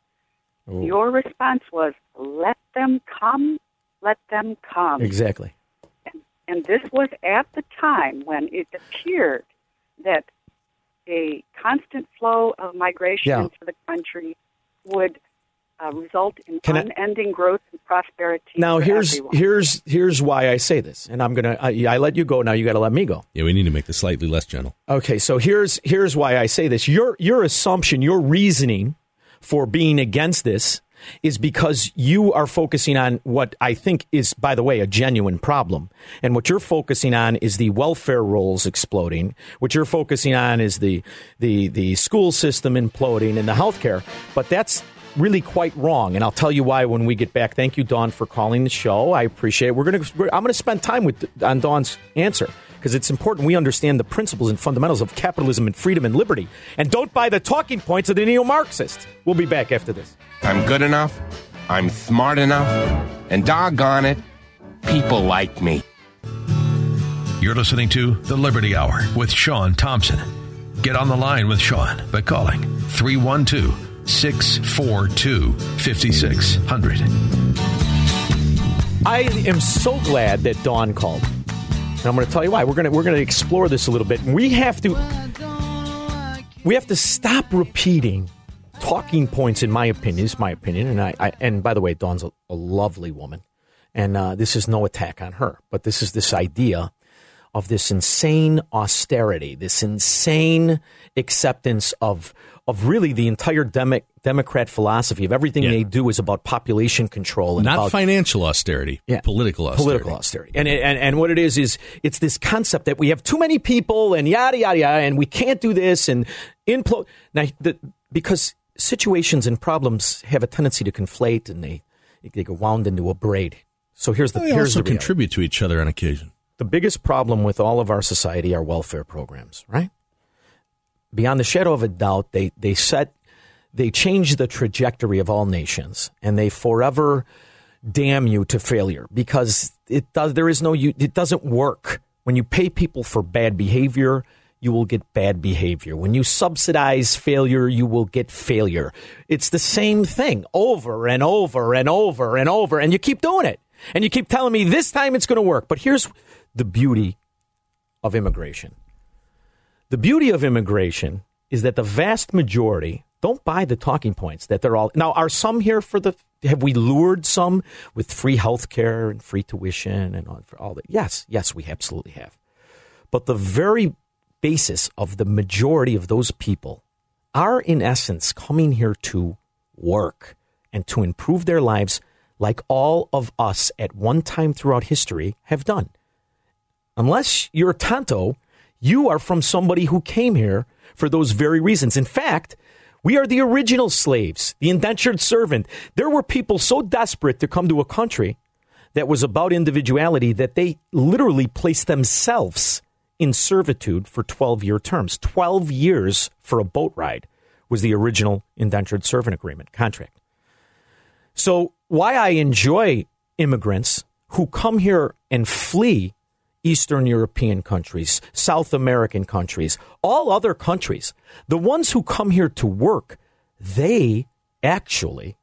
[SPEAKER 2] Oh.
[SPEAKER 10] your response was, let them come, let them come.
[SPEAKER 2] Exactly.
[SPEAKER 10] And this was at the time when it appeared that a constant flow of migration
[SPEAKER 2] Yeah.
[SPEAKER 10] into the country would uh, result in
[SPEAKER 2] Can I-
[SPEAKER 10] unending growth and prosperity.
[SPEAKER 2] Now
[SPEAKER 10] for
[SPEAKER 2] here's
[SPEAKER 10] everyone.
[SPEAKER 2] here's here's why I say this, and I'm gonna I, I let you go. Now you got to let me go.
[SPEAKER 3] Yeah, we need to make this slightly less gentle.
[SPEAKER 2] Okay, so here's here's why I say this. Your your assumption, your reasoning for being against this is because you are focusing on what I think is, by the way, a genuine problem. And what you're focusing on is the welfare rolls exploding. What you're focusing on is the the the school system imploding and the healthcare. But that's really quite wrong, and I'll tell you why when we get back. Thank you, Dawn, for calling the show. I appreciate it. We're gonna we're, I'm gonna spend time with on Dawn's answer because it's important we understand the principles and fundamentals of capitalism and freedom and liberty, and don't buy the talking points of the neo-Marxists. We'll be back after this.
[SPEAKER 11] I'm good enough. I'm smart enough. And doggone it, people like me.
[SPEAKER 1] You're listening to The Liberty Hour with Sean Thompson. Get on the line with Sean by calling 312 642 5600.
[SPEAKER 2] I am so glad that Dawn called. And I'm going to tell you why. We're going to we're going to explore this a little bit. We have to we have to stop repeating talking points. In my opinion, is my opinion, and I, I and by the way, Dawn's a, a lovely woman, and uh, this is no attack on her, but this is this idea of this insane austerity, this insane acceptance of of really the entire demo, Democrat philosophy of everything
[SPEAKER 3] Yeah.
[SPEAKER 2] they do is about population control and
[SPEAKER 3] Not
[SPEAKER 2] about
[SPEAKER 3] financial austerity,
[SPEAKER 2] Yeah.
[SPEAKER 3] political austerity.
[SPEAKER 2] political austerity. And, and and what it is is it's this concept that we have too many people and yada yada yada, and we can't do this and implode. Now, the, because situations and problems have a tendency to conflate and they they go wound into a braid. So here's the
[SPEAKER 3] They
[SPEAKER 2] here's
[SPEAKER 3] also
[SPEAKER 2] the
[SPEAKER 3] contribute to each other on occasion.
[SPEAKER 2] The biggest problem with all of our society are welfare programs, right? Beyond the shadow of a doubt, they, they set, they change the trajectory of all nations and they forever damn you to failure because it does, there is no, it doesn't work When you pay people for bad behavior, you will get bad behavior. When you subsidize failure, you will get failure. It's the same thing over and over and over and over, and you keep doing it. And you keep telling me this time it's going to work. But here's the beauty of immigration the beauty of immigration is that the vast majority don't buy the talking points that they're all now are some here for the have we lured some with free health care and free tuition and all, for all that? Yes yes we absolutely have. But the very basis of the majority of those people are in essence coming here to work and to improve their lives like all of us at one time throughout history have done. Unless you're a tanto you are from somebody who came here for those very reasons. In fact we are the original slaves, the indentured servant. There were people so desperate to come to a country that was about individuality that they literally placed themselves in servitude for 12 year terms. 12 years for a boat ride was the original indentured servant agreement contract. So, why I enjoy immigrants who come here and flee Eastern European countries, South American countries, all other countries, the ones who come here to work, they actually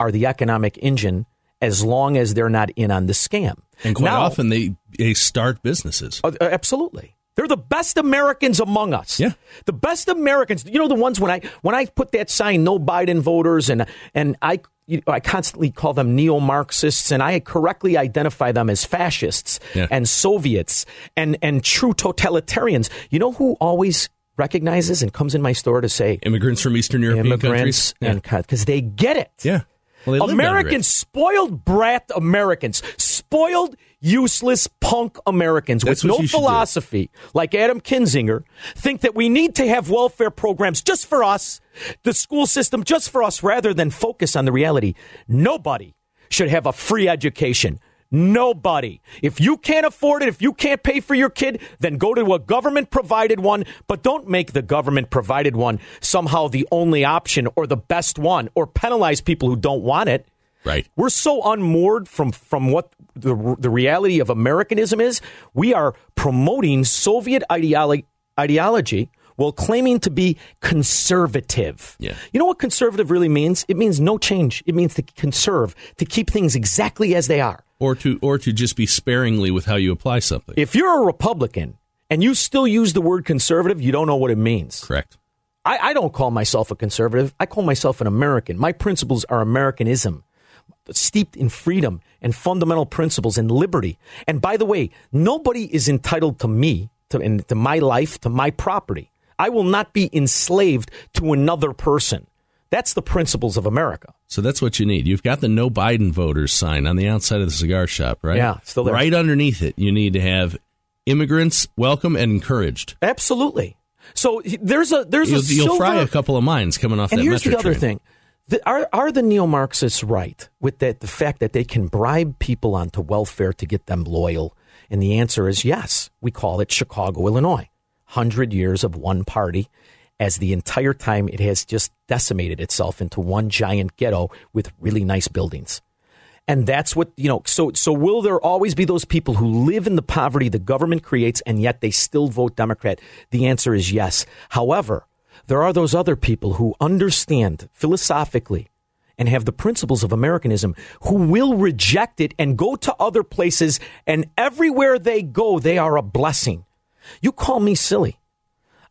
[SPEAKER 2] are the economic engine as long as they're not in on the scam.
[SPEAKER 3] And quite
[SPEAKER 2] Now-
[SPEAKER 3] often they, they start businesses.
[SPEAKER 2] uh, uh, absolutely. They're the best Americans among us. Yeah. The best Americans. You know the ones when I when I put that sign no Biden voters and and I you know, I constantly call them neo-Marxists and I correctly identify them as fascists
[SPEAKER 3] Yeah.
[SPEAKER 2] and Soviets and and true totalitarians. You know who always recognizes and comes in my store to say
[SPEAKER 3] immigrants from Eastern European
[SPEAKER 2] immigrants
[SPEAKER 3] countries?
[SPEAKER 2] and because they get it.
[SPEAKER 3] Yeah. Well, they lived under it.
[SPEAKER 2] Americans, spoiled brat Americans, spoiled, useless punk Americans
[SPEAKER 3] That's
[SPEAKER 2] with no philosophy, like Adam Kinzinger, think that we need to have welfare programs just for us, the school system just for us, rather than focus on the reality. Nobody should have a free education. Nobody. If you can't afford it, if you can't pay for your kid, then go to a government provided one, but don't make the government provided one somehow the only option or the best one or penalize people who don't want it.
[SPEAKER 3] Right.
[SPEAKER 2] We're so unmoored from from what the the reality of Americanism is. We are promoting Soviet ideology ideology while claiming to be conservative.
[SPEAKER 3] Yeah.
[SPEAKER 2] You know what conservative really means? It means no change. It means to conserve, to keep things exactly as they are.
[SPEAKER 3] Or to or to just be sparingly with how you apply something.
[SPEAKER 2] If you're a Republican and you still use the word conservative, you don't know what it means.
[SPEAKER 3] Correct.
[SPEAKER 2] I, I don't call myself a conservative. I call myself an American. My principles are Americanism, steeped in freedom and fundamental principles and liberty. And by the way, nobody is entitled to me, to, and to my life, to my property. I will not be enslaved to another person. That's the principles of America.
[SPEAKER 3] So that's what you need. You've got the no Biden voters sign on the outside of the cigar shop, right?
[SPEAKER 2] Yeah, still there.
[SPEAKER 3] Right underneath it, you need to have immigrants welcome and encouraged.
[SPEAKER 2] Absolutely. So there's a there's
[SPEAKER 3] You'll,
[SPEAKER 2] a
[SPEAKER 3] you'll fry a couple of minds coming off
[SPEAKER 2] And
[SPEAKER 3] that
[SPEAKER 2] here's the other
[SPEAKER 3] train.
[SPEAKER 2] thing: the, are are the neo Marxists right with that the fact that they can bribe people onto welfare to get them loyal? And the answer is yes. We call it Chicago, Illinois. Hundred years of one party, as the entire time it has just decimated itself into one giant ghetto with really nice buildings. And that's what, you know, so so will there always be those people who live in the poverty the government creates and yet they still vote Democrat? The answer is yes. However, there are those other people who understand philosophically and have the principles of Americanism who will reject it and go to other places and everywhere they go they are a blessing. You call me silly.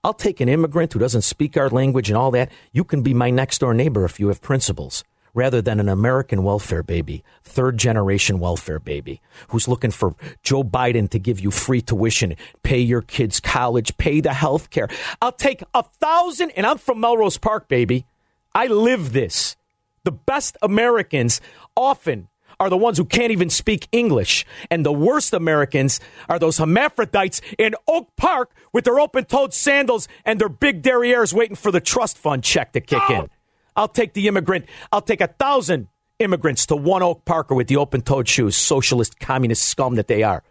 [SPEAKER 2] I'll take an immigrant who doesn't speak our language and all that. You can be my next door neighbor if you have principles, rather than an American welfare baby, third generation welfare baby, who's looking for Joe Biden to give you free tuition, pay your kids college, pay the health care. I'll take a thousand, and I'm from Melrose Park, baby. I live this. The best Americans often are the ones who can't even speak English. And the worst Americans are those hermaphrodites in Oak Park with their open toed sandals and their big derrieres waiting for the trust fund check to kick in. I'll take the immigrant, I'll take a thousand immigrants to one Oak Parker with the open toed shoes, socialist, communist scum that they are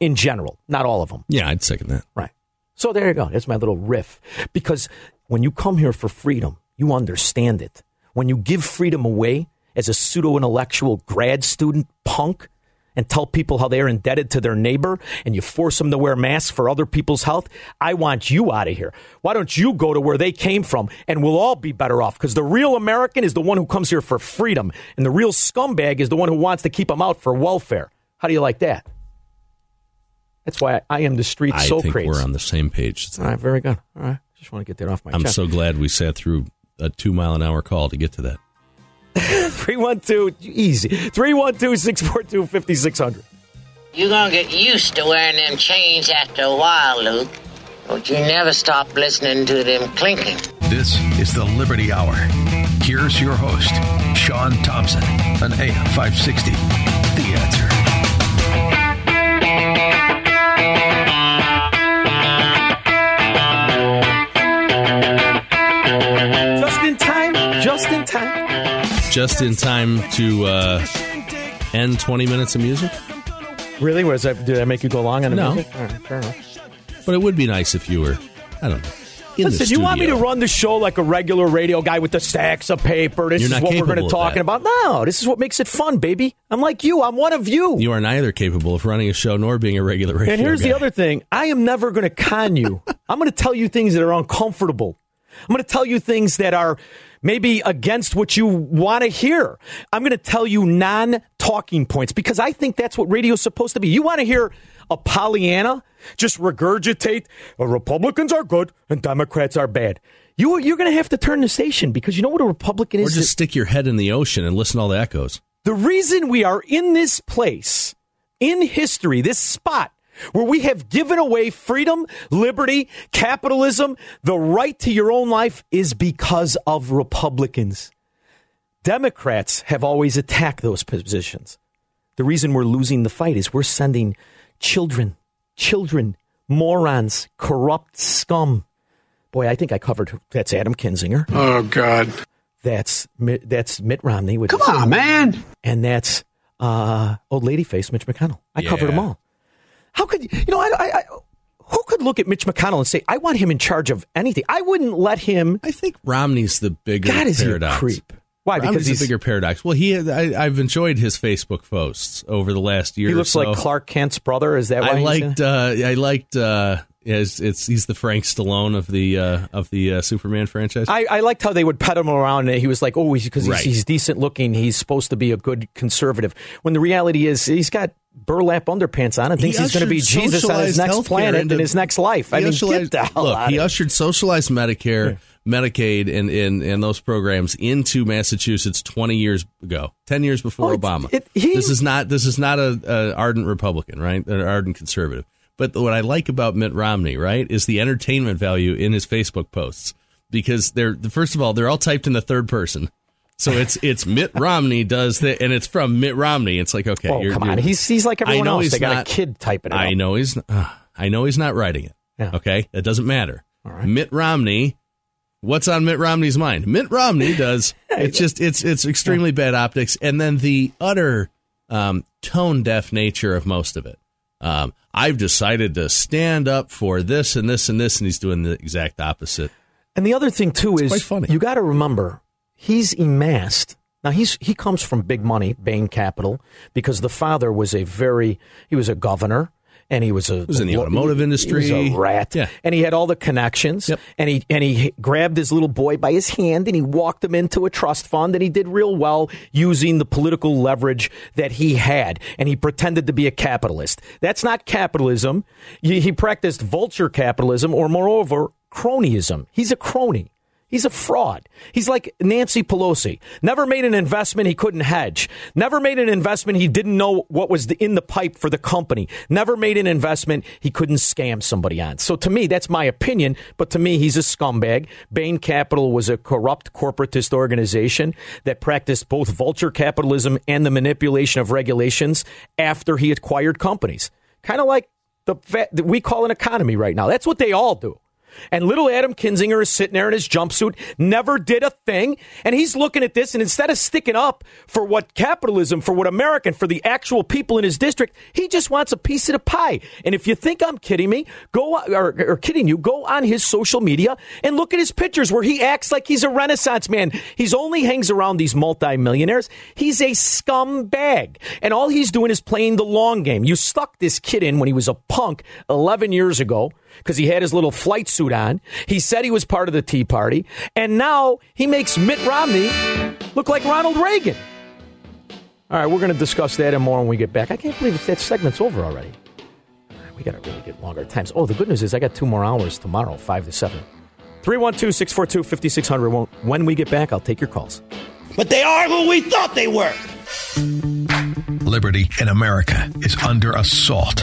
[SPEAKER 2] in general. Not all of them.
[SPEAKER 3] Yeah, I'd second that.
[SPEAKER 2] Right. So there you go. That's my little riff. Because when you come here for freedom, you understand it. When you give freedom away as a pseudo intellectual grad student punk and tell people how they're indebted to their neighbor and you force them to wear masks for other people's health, I want you out of here. Why don't you go to where they came from and we'll all be better off? Because the real American is the one who comes here for freedom, and the real scumbag is the one who wants to keep them out for welfare. How do you like that? That's why I, I am the street
[SPEAKER 3] I
[SPEAKER 2] Socrates.
[SPEAKER 3] think we're on the same page.
[SPEAKER 2] All right, very good. All right, just want to get that off my
[SPEAKER 3] I'm
[SPEAKER 2] chest.
[SPEAKER 3] so glad we sat through a two mile an hour call to get to that.
[SPEAKER 2] 312, easy. 312 642 5600.
[SPEAKER 12] You're gonna get used to wearing them chains after a while, Luke. But you never stop listening to them clinking.
[SPEAKER 1] This is the Liberty Hour. Here's your host, Sean Thompson, on AM 560.
[SPEAKER 2] Just in time
[SPEAKER 3] to uh, end 20 minutes of music.
[SPEAKER 2] Really? Was that, did I make you go long on the
[SPEAKER 3] No.
[SPEAKER 2] music? Right.
[SPEAKER 3] But it would be nice if you were, I don't know.
[SPEAKER 2] Listen, you want me to run the show like a regular radio guy with the stacks of paper? This
[SPEAKER 3] You're
[SPEAKER 2] is what we're going to talking about. No, this is what makes it fun, baby. I'm like you. I'm one of you.
[SPEAKER 3] You are neither capable of running a show nor being a regular radio
[SPEAKER 2] And here's
[SPEAKER 3] guy.
[SPEAKER 2] the other thing I am never going to con you. (laughs) I'm going to tell you things that are uncomfortable. I'm going to tell you things that are maybe against what you want to hear. I'm going to tell you non talking points because I think that's what radio's supposed to be. You want to hear a Pollyanna just regurgitate "Uh, Republicans are good and Democrats are bad. You, you're going to have to turn the station because you know what a Republican
[SPEAKER 3] Or
[SPEAKER 2] is?
[SPEAKER 3] just stick your head in the ocean and listen to all the echoes.
[SPEAKER 2] The reason we are in this place in history, this spot where we have given away freedom, liberty, capitalism, the right to your own life is because of Republicans. Democrats have always attacked those positions. The reason we're losing the fight is we're sending children, children, morons, corrupt scum. Boy, I think I covered that's Adam Kinzinger.
[SPEAKER 9] Oh, God.
[SPEAKER 2] That's Mitt- that's Mitt Romney. With
[SPEAKER 9] Come on, man.
[SPEAKER 2] And that's uh, old lady face Mitch McConnell. I covered them all. How could you know? I, I, I, who could look at Mitch McConnell and say, "I want him in charge of anything"? I wouldn't let him.
[SPEAKER 3] I think Romney's the bigger
[SPEAKER 2] God, is a
[SPEAKER 3] paradox.
[SPEAKER 2] creep? Why? Because
[SPEAKER 3] Romney's
[SPEAKER 2] he's
[SPEAKER 3] the bigger paradox. Well, he I, I've enjoyed his Facebook posts over the last year.
[SPEAKER 2] he looks
[SPEAKER 3] so.
[SPEAKER 2] like Clark Kent's brother. Is that why
[SPEAKER 3] I liked. Uh, I liked. Uh, it's, it's he's the Frank Stallone of the uh, of the uh, Superman franchise.
[SPEAKER 2] I, I liked how they would pet him around, and he was like, "Oh, because he's,
[SPEAKER 3] Right.
[SPEAKER 2] he's decent looking, he's supposed to be a good conservative." When the reality is, he's got burlap underpants on and thinks
[SPEAKER 3] He
[SPEAKER 2] he's going to be Jesus on his next planet
[SPEAKER 3] into-
[SPEAKER 2] in his next life. I mean, get the hell
[SPEAKER 3] look,
[SPEAKER 2] out
[SPEAKER 3] he ushered socialized Medicare, Medicaid, and, and and those programs into Massachusetts twenty years ago, ten years before
[SPEAKER 2] Oh, it-
[SPEAKER 3] Obama.
[SPEAKER 2] it- he-
[SPEAKER 3] this is not this is not a, a ardent Republican, right? An ardent conservative. But what I like about Mitt Romney, right, is the entertainment value in his Facebook posts because they're first of all they're all typed in the third person. So it's it's Mitt Romney does that, and it's from Mitt Romney. It's like okay,
[SPEAKER 2] Oh, come on. He's- he's like everyone else. They got a kid typing it
[SPEAKER 3] I
[SPEAKER 2] up.
[SPEAKER 3] know he's. Uh, I know he's not writing it. Okay, that doesn't matter. Mitt Romney. What's on Mitt Romney's mind? Mitt Romney does. (laughs) It's just it's it's extremely bad optics, and then the utter um, tone deaf nature of most of it. Um, I've decided to stand up for this and this and this, and he's doing the exact opposite.
[SPEAKER 2] And the other thing too is
[SPEAKER 3] quite funny.
[SPEAKER 2] you got to remember he's amassed. Now he's he comes from big money, Bain Capital, because the father was a very he was a governor and he was a he
[SPEAKER 3] was in the automotive
[SPEAKER 2] he
[SPEAKER 3] industry.
[SPEAKER 2] was a rat,
[SPEAKER 3] Yeah.
[SPEAKER 2] and he had all the connections. And he and he grabbed his little boy by his hand and he walked him into a trust fund and he did real well using the political leverage that he had. And he pretended to be a capitalist. That's not capitalism. He, he practiced vulture capitalism or moreover cronyism. He's a crony. He's a fraud. He's like Nancy Pelosi. Never made an investment he couldn't hedge. Never made an investment he didn't know what was in the pipe for the company. Never made an investment he couldn't scam somebody on. So to me, that's my opinion. But to me, he's a scumbag. Bain Capital was a corrupt corporatist organization that practiced both vulture capitalism and the manipulation of regulations after he acquired companies. Kind of like the we call an economy right now. That's what they all do. And little Adam Kinzinger is sitting there in his jumpsuit, never did a thing. And he's looking at this, and instead of sticking up for what capitalism, for what American, for the actual people in his district, he just wants a piece of the pie. And if you think I'm kidding me, go or, or kidding you, go on his social media and look at his pictures where he acts like he's a Renaissance man. He's only hangs around these multimillionaires. He's a scumbag. And all he's doing is playing the long game. You stuck this kid in when he was a punk 11 years ago because he had his little flight suit on. He said he was part of the Tea Party. And now he makes Mitt Romney look like Ronald Reagan. All right, we're going to discuss that and more when we get back. I can't believe that segment's over already. We got to really get longer times. Oh, the good news is I got two more hours tomorrow, 5 to 7. 312 642 5600. When we get back, I'll take your calls.
[SPEAKER 9] But they are who we thought they were.
[SPEAKER 1] Liberty in America is under assault.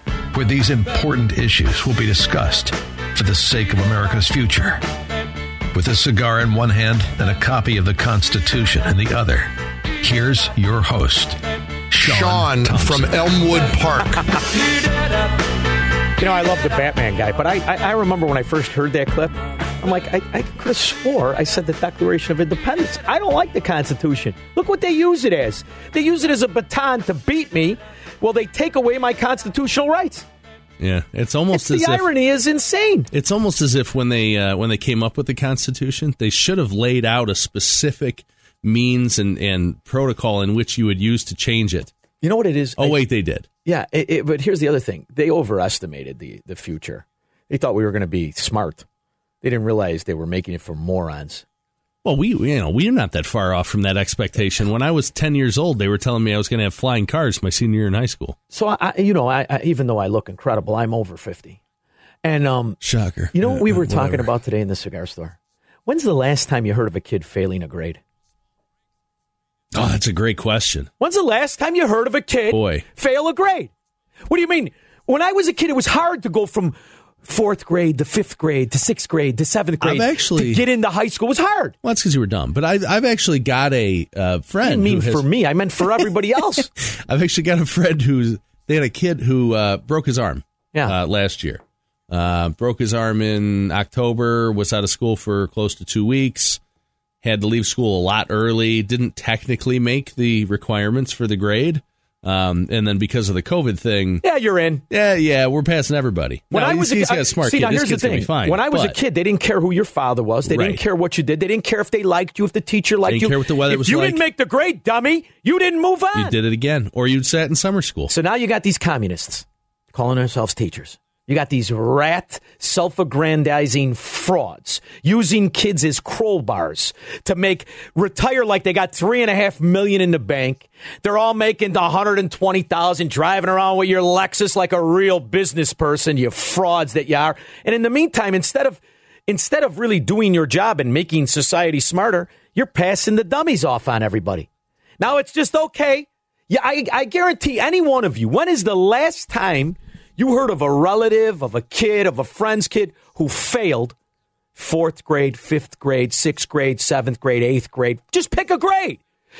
[SPEAKER 1] where these important issues will be discussed for the sake of America's future. With a cigar in one hand and a copy of the Constitution in the other, here's your host, Sean,
[SPEAKER 13] Sean from Elmwood Park. (laughs)
[SPEAKER 2] You know, I love the Batman guy, but I, I, I remember when I first heard that clip, I'm like, I, I could have swore I said the Declaration of Independence. I don't like the Constitution. Look what they use it as. They use it as a baton to beat me. Well, they take away my constitutional rights.
[SPEAKER 3] Yeah, it's almost
[SPEAKER 2] It's
[SPEAKER 3] as
[SPEAKER 2] the
[SPEAKER 3] if
[SPEAKER 2] irony is insane.
[SPEAKER 3] it's almost as if when they uh, when they came up with the Constitution, they should have laid out a specific means and, and protocol in which you would use to change it.
[SPEAKER 2] You know what it is?
[SPEAKER 3] Oh
[SPEAKER 2] I-
[SPEAKER 3] wait, they did.
[SPEAKER 2] Yeah, it, it, but here's the other thing. They overestimated the, the future. They thought we were going to be smart. They didn't realize they were making it for morons.
[SPEAKER 3] Well, we you know we're not that far off from that expectation. When I was ten years old, they were telling me I was going to have flying cars my senior year in high school.
[SPEAKER 2] So, I, you know, I, I, even though I look incredible, I'm over 50. And, um,
[SPEAKER 3] shocker.
[SPEAKER 2] You know what we
[SPEAKER 3] Uh,
[SPEAKER 2] were talking about today in the cigar store? When's the last time you heard of a kid failing a grade?
[SPEAKER 3] Oh, that's a great question.
[SPEAKER 2] When's the last time you heard of a kid
[SPEAKER 3] Boy.
[SPEAKER 2] fail a grade? What do you mean? When I was a kid, it was hard to go from fourth grade to fifth grade to sixth grade to seventh grade.
[SPEAKER 3] I've actually-
[SPEAKER 2] to get into high school was hard.
[SPEAKER 3] Well, that's because you were dumb. But I, I've actually got a uh,
[SPEAKER 2] I
[SPEAKER 3] friend.
[SPEAKER 2] didn't mean
[SPEAKER 3] has,
[SPEAKER 2] for me. I meant for everybody (laughs) else.
[SPEAKER 3] I've actually got a friend who's they had a kid who uh, broke his arm.
[SPEAKER 2] Yeah.
[SPEAKER 3] Uh, last year, uh, broke his arm in October. Was out of school for close to two weeks. Had to leave school a lot early. Didn't technically make the requirements for the grade. Um, and then because of the COVID thing,
[SPEAKER 2] yeah, you're in.
[SPEAKER 3] Yeah, yeah, we're passing everybody.
[SPEAKER 2] When
[SPEAKER 3] No,
[SPEAKER 2] I
[SPEAKER 3] he's-
[SPEAKER 2] was a,
[SPEAKER 3] he's got
[SPEAKER 2] I-
[SPEAKER 3] a smart
[SPEAKER 2] see,
[SPEAKER 3] kid.
[SPEAKER 2] Now, here's the thing.
[SPEAKER 3] be fine.
[SPEAKER 2] when I was a kid, they didn't care who your father was. They
[SPEAKER 3] Right.
[SPEAKER 2] didn't care what you did. They didn't care if they liked you, if the teacher liked
[SPEAKER 3] Didn't
[SPEAKER 2] you.
[SPEAKER 3] care what the weather
[SPEAKER 2] if
[SPEAKER 3] was
[SPEAKER 2] you
[SPEAKER 3] like.
[SPEAKER 2] didn't make the grade, dummy, you didn't move on.
[SPEAKER 3] you did it again, or you'd sat in summer school.
[SPEAKER 2] So now you got these communists calling themselves teachers. You got these rat, self aggrandizing frauds using kids as crowbars to make retire like they got three and a half million in the bank. They're all making the 120,000 driving around with your Lexus like a real business person, you frauds that you are. And in the meantime, instead of instead of really doing your job and making society smarter, you're passing the dummies off on everybody. Now it's just okay. Yeah, I, I guarantee any one of you, when is the last time you heard of a relative, of a kid, of a friend's kid who failed fourth grade, fifth grade, sixth grade, seventh grade, eighth grade? Just pick a grade.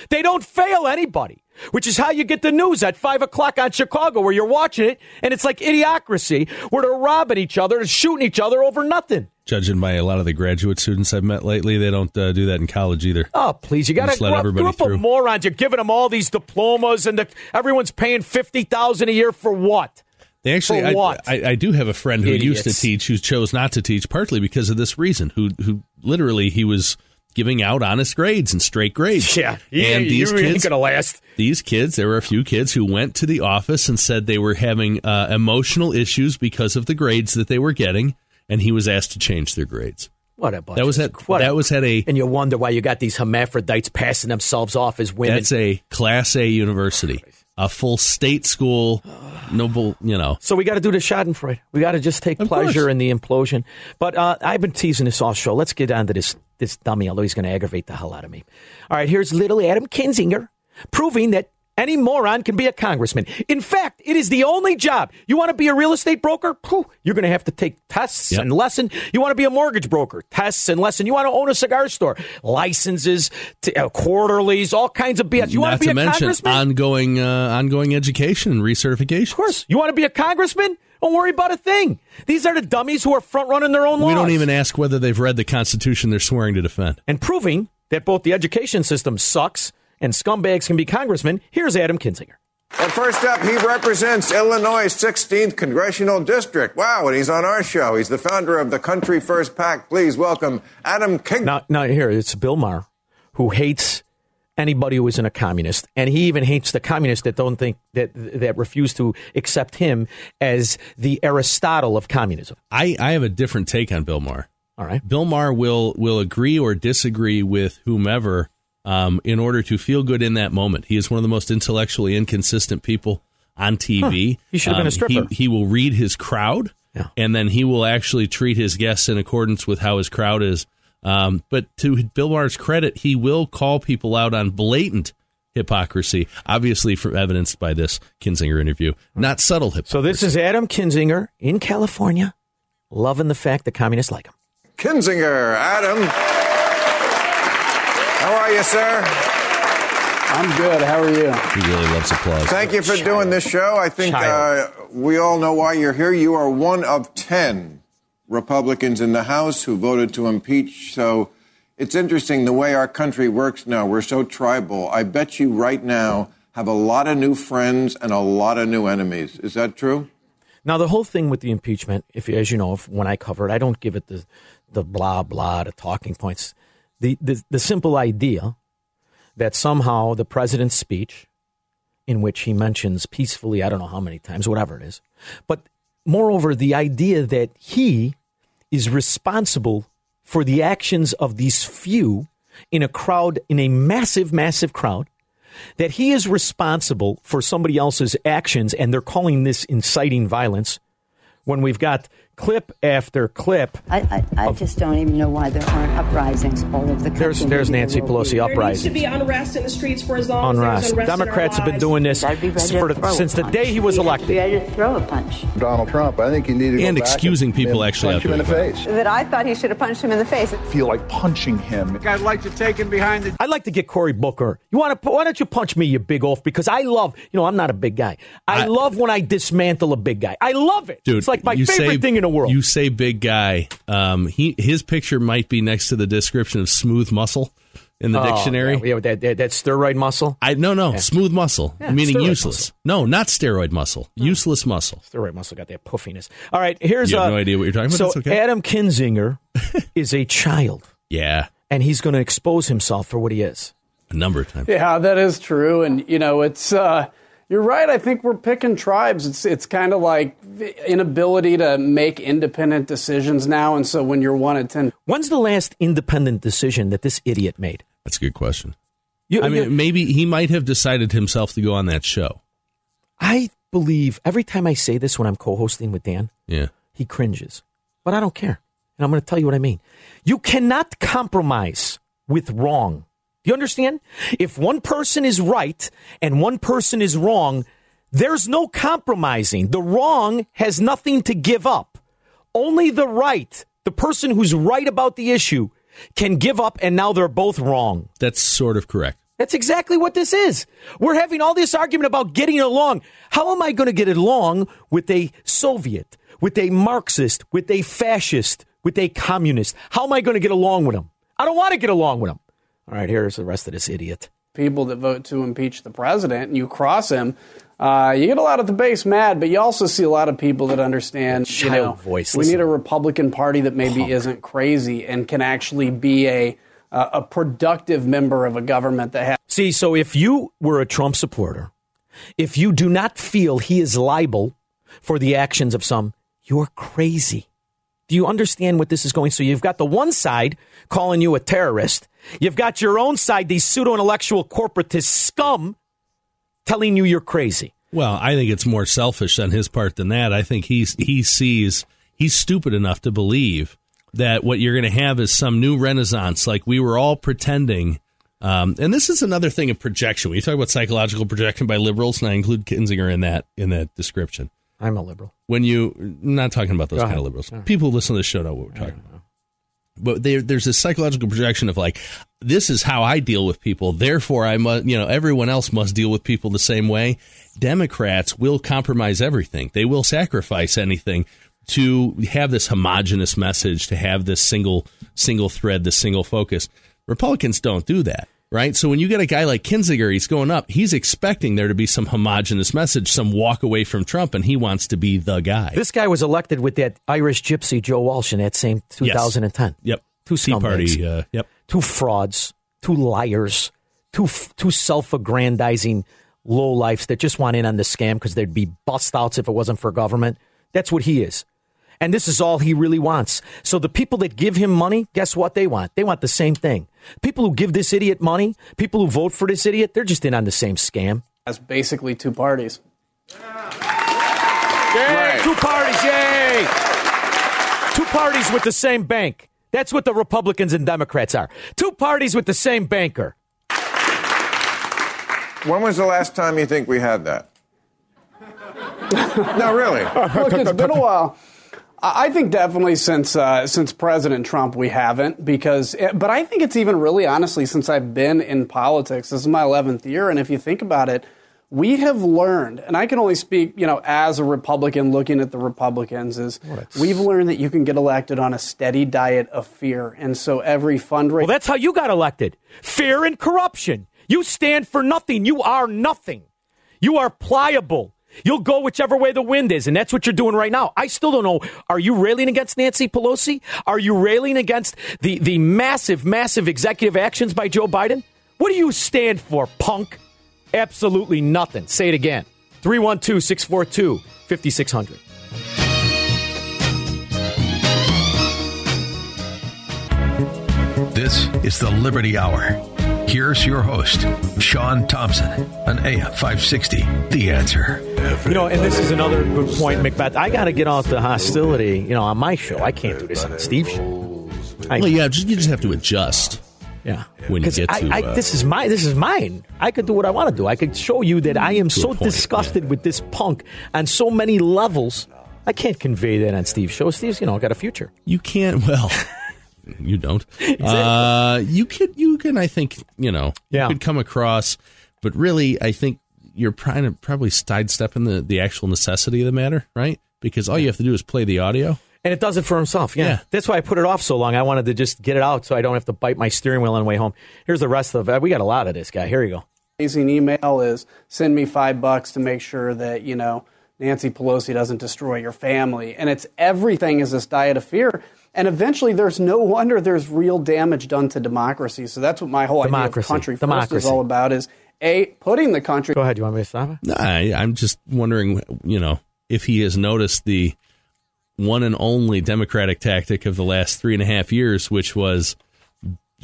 [SPEAKER 2] They don't fail anybody, which is how you get the news at five o'clock on Chicago where you're watching it and it's like idiocracy where they're robbing each other and shooting each other over nothing.
[SPEAKER 3] Judging by a lot of the graduate students I've met lately, they don't uh, do that in college either.
[SPEAKER 2] Oh, please! You got
[SPEAKER 3] let
[SPEAKER 2] group,
[SPEAKER 3] everybody
[SPEAKER 2] group
[SPEAKER 3] through.
[SPEAKER 2] of morons. You're giving them all these diplomas, and the, everyone's paying fifty thousand a year for what?
[SPEAKER 3] They actually, I? I, I do have a friend who used to teach, who chose not to teach, partly because of this reason. Who, who literally, he was giving out honest grades and straight grades. (laughs)
[SPEAKER 2] Yeah, you-
[SPEAKER 3] and these
[SPEAKER 2] you ain't
[SPEAKER 3] kids
[SPEAKER 2] gonna last.
[SPEAKER 3] These kids, there were a few kids who went to the office and said they were having uh, emotional issues because of the grades that they were getting, and he was asked to change their grades.
[SPEAKER 2] What a bunch
[SPEAKER 3] That was at
[SPEAKER 2] what
[SPEAKER 3] that was at a
[SPEAKER 2] and you wonder why you got these hermaphrodites passing themselves off as women.
[SPEAKER 3] that's a class A university, a full state school, noble, you know.
[SPEAKER 2] So we got to do the Schadenfreude. We got to just take
[SPEAKER 3] Of
[SPEAKER 2] pleasure
[SPEAKER 3] course.
[SPEAKER 2] in the implosion. But uh, I've been teasing this all show. Let's get on to this this dummy, although he's going to aggravate the hell out of me. All right, here's little Adam Kinzinger proving that any moron can be a congressman. In fact, it is the only job. You want to be a real estate broker? Phew, you're going to have to take tests
[SPEAKER 3] Yep.
[SPEAKER 2] and lesson. You want to be a mortgage broker? Tests and lesson. You want to own a cigar store? Licenses, t- uh, quarterlies, all kinds of BS. You want to be
[SPEAKER 3] to
[SPEAKER 2] a
[SPEAKER 3] mention
[SPEAKER 2] congressman?
[SPEAKER 3] ongoing uh, ongoing education and recertification. Of
[SPEAKER 2] course. You want to be a congressman? Don't worry about a thing. These are the dummies who are front running their own laws.
[SPEAKER 3] We don't even ask whether they've read the Constitution they're swearing to defend.
[SPEAKER 2] and proving that both the education system sucks and scumbags can be congressmen. Here's Adam Kinzinger.
[SPEAKER 13] And first up, he represents Illinois' 16th congressional district. Wow, and he's on our show. He's the founder of the Country First PAC. Please welcome Adam King.
[SPEAKER 2] Now, now here it's Bill Maher, who hates anybody who isn't a communist, and he even hates the communists that don't think that that refuse to accept him as the Aristotle of communism.
[SPEAKER 3] I, I have a different take on Bill Maher.
[SPEAKER 2] All right.
[SPEAKER 3] Bill Maher will will agree or disagree with whomever um, in order to feel good in that moment. He is one of the most intellectually inconsistent people on TV.
[SPEAKER 2] Huh. He should have been a
[SPEAKER 3] Um,
[SPEAKER 2] stripper.
[SPEAKER 3] He, he will read his crowd, and then he will actually treat his guests in accordance with how his crowd is. Um, but to Bill Maher's credit, he will call people out on blatant hypocrisy, obviously for evidenced by this Kinzinger interview. Not subtle hypocrisy.
[SPEAKER 2] So this is Adam Kinzinger in California, loving the fact that communists like him.
[SPEAKER 13] Kinzinger, Adam. How are you, sir?
[SPEAKER 14] I'm good. How are you?
[SPEAKER 3] He really loves applause.
[SPEAKER 13] Thank you for doing this show. I think uh, we all know why you're here. You are one of 10 Republicans in the House who voted to impeach. So it's interesting the way our country works now. We're so tribal. I bet you right now have a lot of new friends and a lot of new enemies. Is that true?
[SPEAKER 2] Now, the whole thing with the impeachment, if you- as you know, if, when I cover it, I don't give it the the blah blah, the talking points. The, the the simple idea that somehow the president's speech, in which he mentions peacefully, I don't know how many times, whatever it is, but moreover, the idea that he is responsible for the actions of these few in a crowd, in a massive, massive crowd, that he is responsible for somebody else's actions, and they're calling this inciting violence when we've got clip after clip.
[SPEAKER 15] I, I, I just don't even know why there aren't uprisings all over the country.
[SPEAKER 2] There's, there's
[SPEAKER 15] maybe
[SPEAKER 2] Nancy
[SPEAKER 15] there will be.
[SPEAKER 16] There needs to be unrest in the streets for as long as
[SPEAKER 2] Unrest.
[SPEAKER 16] there's unrest
[SPEAKER 2] Democrats have been doing this
[SPEAKER 15] be
[SPEAKER 2] for the- since the day he was
[SPEAKER 15] I'd be
[SPEAKER 2] elected.
[SPEAKER 15] ready to throw a punch.
[SPEAKER 17] Donald Trump, I think you need to go
[SPEAKER 3] And
[SPEAKER 17] back
[SPEAKER 3] excusing people
[SPEAKER 17] and
[SPEAKER 3] actually
[SPEAKER 17] punch him in the face.
[SPEAKER 18] That I thought he should have punched him in the face.
[SPEAKER 17] Feel like punching him.
[SPEAKER 19] I'd like to take him behind the.
[SPEAKER 2] I'd like to get Cory Booker. You want to? Why don't you punch me, you big oaf? Because I love. You know, I'm not a big guy. I, love when I dismantle a big guy. I love it.
[SPEAKER 3] Dude,
[SPEAKER 2] it's like my favorite
[SPEAKER 3] say-
[SPEAKER 2] thing in the world.
[SPEAKER 3] You say big guy. Um, he his picture might be next to the description of smooth muscle in the
[SPEAKER 2] Oh,
[SPEAKER 3] dictionary.
[SPEAKER 2] Yeah, yeah, that, that, that steroid muscle.
[SPEAKER 3] I no no
[SPEAKER 2] Yeah.
[SPEAKER 3] smooth muscle
[SPEAKER 2] Yeah,
[SPEAKER 3] meaning useless.
[SPEAKER 2] muscle.
[SPEAKER 3] No, not steroid muscle. Useless muscle.
[SPEAKER 2] Steroid muscle got that puffiness. All right, here's
[SPEAKER 3] You have
[SPEAKER 2] uh,
[SPEAKER 3] no idea what you're talking about?
[SPEAKER 2] So
[SPEAKER 3] okay.
[SPEAKER 2] Adam Kinzinger (laughs) is a child,
[SPEAKER 3] Yeah,
[SPEAKER 2] and he's going to expose himself for what he is.
[SPEAKER 3] a number of times.
[SPEAKER 14] Yeah, that is true, and you know, it's uh, you're right. I think we're picking tribes. It's it's kind of like inability to make independent decisions now, and so when you're one of ten,
[SPEAKER 2] When's the last independent decision that this idiot made?
[SPEAKER 3] That's a good question.
[SPEAKER 2] You-
[SPEAKER 3] I mean,
[SPEAKER 2] you-
[SPEAKER 3] maybe he might have decided himself to go on that show.
[SPEAKER 2] I believe every time I say this when I'm co-hosting with Dan,
[SPEAKER 3] Yeah.
[SPEAKER 2] he cringes. But I don't care. And I'm going to tell you what I mean. You cannot compromise with wrong. Do you understand? If one person is right and one person is wrong, there's no compromising. The wrong has nothing to give up. Only the right, the person who's right about the issue, can give up, and now they're both wrong.
[SPEAKER 3] That's sort of correct.
[SPEAKER 2] That's exactly what this is. We're having all this argument about getting along. How am I going to get along with a Soviet, with a Marxist, with a fascist, with a communist? How am I going to get along with them? I don't want to get along with them. All right, here's the rest of this idiot.
[SPEAKER 14] people that vote to impeach the president, and you cross him, uh, you get a lot of the base mad, but you also see a lot of people that understand. You
[SPEAKER 2] Child
[SPEAKER 14] know,
[SPEAKER 2] voice,
[SPEAKER 14] We need a Republican Party that maybe isn't crazy and can actually be a uh, a productive member of a government that has.
[SPEAKER 2] See, so if you were a Trump supporter, if you do not feel he is liable for the actions of some, you're crazy. Do you understand what this is going? So you've got the one side calling you a terrorist. You've got your own side, these pseudo intellectual corporatist scum, telling you you're crazy.
[SPEAKER 3] Well, I think it's more selfish on his part than that. I think he's he sees he's stupid enough to believe that what you're going to have is some new renaissance. Like we were all pretending. Um, and this is another thing of projection. You talk about psychological projection by liberals, and I include Kinzinger in that in that description.
[SPEAKER 2] I'm a liberal.
[SPEAKER 3] When you not talking about those kind of liberals,
[SPEAKER 2] right.
[SPEAKER 3] people who listen to this show know what we're talking about. But there, there's this psychological projection of like, this is how I deal with people. Therefore, I must, you know, everyone else must deal with people the same way. Democrats will compromise everything. They will sacrifice anything to have this homogenous message, to have this single, single thread, this single focus. Republicans don't do that. Right. So when you get a guy like Kinzinger, he's going up, he's expecting there to be some homogenous message, some walk away from Trump, and he wants to be the guy.
[SPEAKER 2] This guy was elected with that Irish gypsy Joe Walsh in that same 2010.
[SPEAKER 3] Yep.
[SPEAKER 2] Two
[SPEAKER 3] Tea
[SPEAKER 2] scumbags.
[SPEAKER 3] Party. Uh, yep.
[SPEAKER 2] two frauds, two liars, two two self-aggrandizing low lifes that just want in on the scam because there'd be bust outs if it wasn't for government. That's what he is. And this is all he really wants. So the people that give him money, guess what they want? They want the same thing. People who give this idiot money, people who vote for this idiot, they're just in on the same scam.
[SPEAKER 14] That's basically two parties.
[SPEAKER 2] Yay! Two parties, yay! Two parties with the same bank. That's what the Republicans and Democrats are. Two parties with the same banker.
[SPEAKER 13] When was the last time you think we had that? (laughs) no, really.
[SPEAKER 14] Look, it's been a while. I think definitely since uh, since President Trump we haven't because, eh, but I think it's even really honestly since I've been in politics. This is my eleventh year, and if you think about it, we have learned, and I can only speak, you know, as a Republican looking at the Republicans, is we've learned that you can get elected on a steady diet of fear, and so every fundraiser.
[SPEAKER 2] Well, that's how you got elected. Fear and corruption. You stand for nothing. You are nothing. You are pliable. You'll go whichever way the wind is, and that's what you're doing right now. I still don't know. Are you railing against Nancy Pelosi? Are you railing against the, the massive, massive executive actions by Joe Biden? What do you stand for, punk? Absolutely nothing. Say it again. 312 642 5600.
[SPEAKER 1] This is the Liberty Hour. Here's your host, Sean Thompson, on AM 560. The answer.
[SPEAKER 2] You know, and this is another good point, McBeth. I got to get off the hostility, you know, on my show. I can't do this on Steve's show. I-
[SPEAKER 3] well, yeah, just, you just have to adjust.
[SPEAKER 2] Yeah,
[SPEAKER 3] when you get to
[SPEAKER 2] I, I,
[SPEAKER 3] uh,
[SPEAKER 2] this is my this is mine. I could do what I want to do. I could show you that I am so
[SPEAKER 3] point,
[SPEAKER 2] disgusted with this punk on so many levels. I can't convey that on Steve's show. Steve's, you know, got a future.
[SPEAKER 3] You can't. Well, (laughs) you don't. (laughs) Uh, you could. You can. I think. You know.
[SPEAKER 2] Yeah.
[SPEAKER 3] You could come across, but really, I think you're trying to probably sidestepping the the actual necessity of the matter, right? Because all you have to do is play the audio.
[SPEAKER 2] And it does it for himself. Yeah.
[SPEAKER 3] Yeah.
[SPEAKER 2] That's why I put it off so long. I wanted to just get it out so I don't have to bite my steering wheel on the way home. Here's the rest of it. We got a lot of this guy. Here you go.
[SPEAKER 14] amazing email is send me five bucks to make sure that you know Nancy Pelosi doesn't destroy your family, and it's everything is this diet of fear. And eventually, there's no wonder there's real damage done to democracy. So that's what my whole idea
[SPEAKER 2] Democracy.
[SPEAKER 14] of country first
[SPEAKER 2] Democracy.
[SPEAKER 14] is all about: is a putting the country.
[SPEAKER 2] Go ahead. You want me to stop it?
[SPEAKER 3] No, I, I'm just wondering, you know, if he has noticed the one and only Democratic tactic of the last three and a half years, which was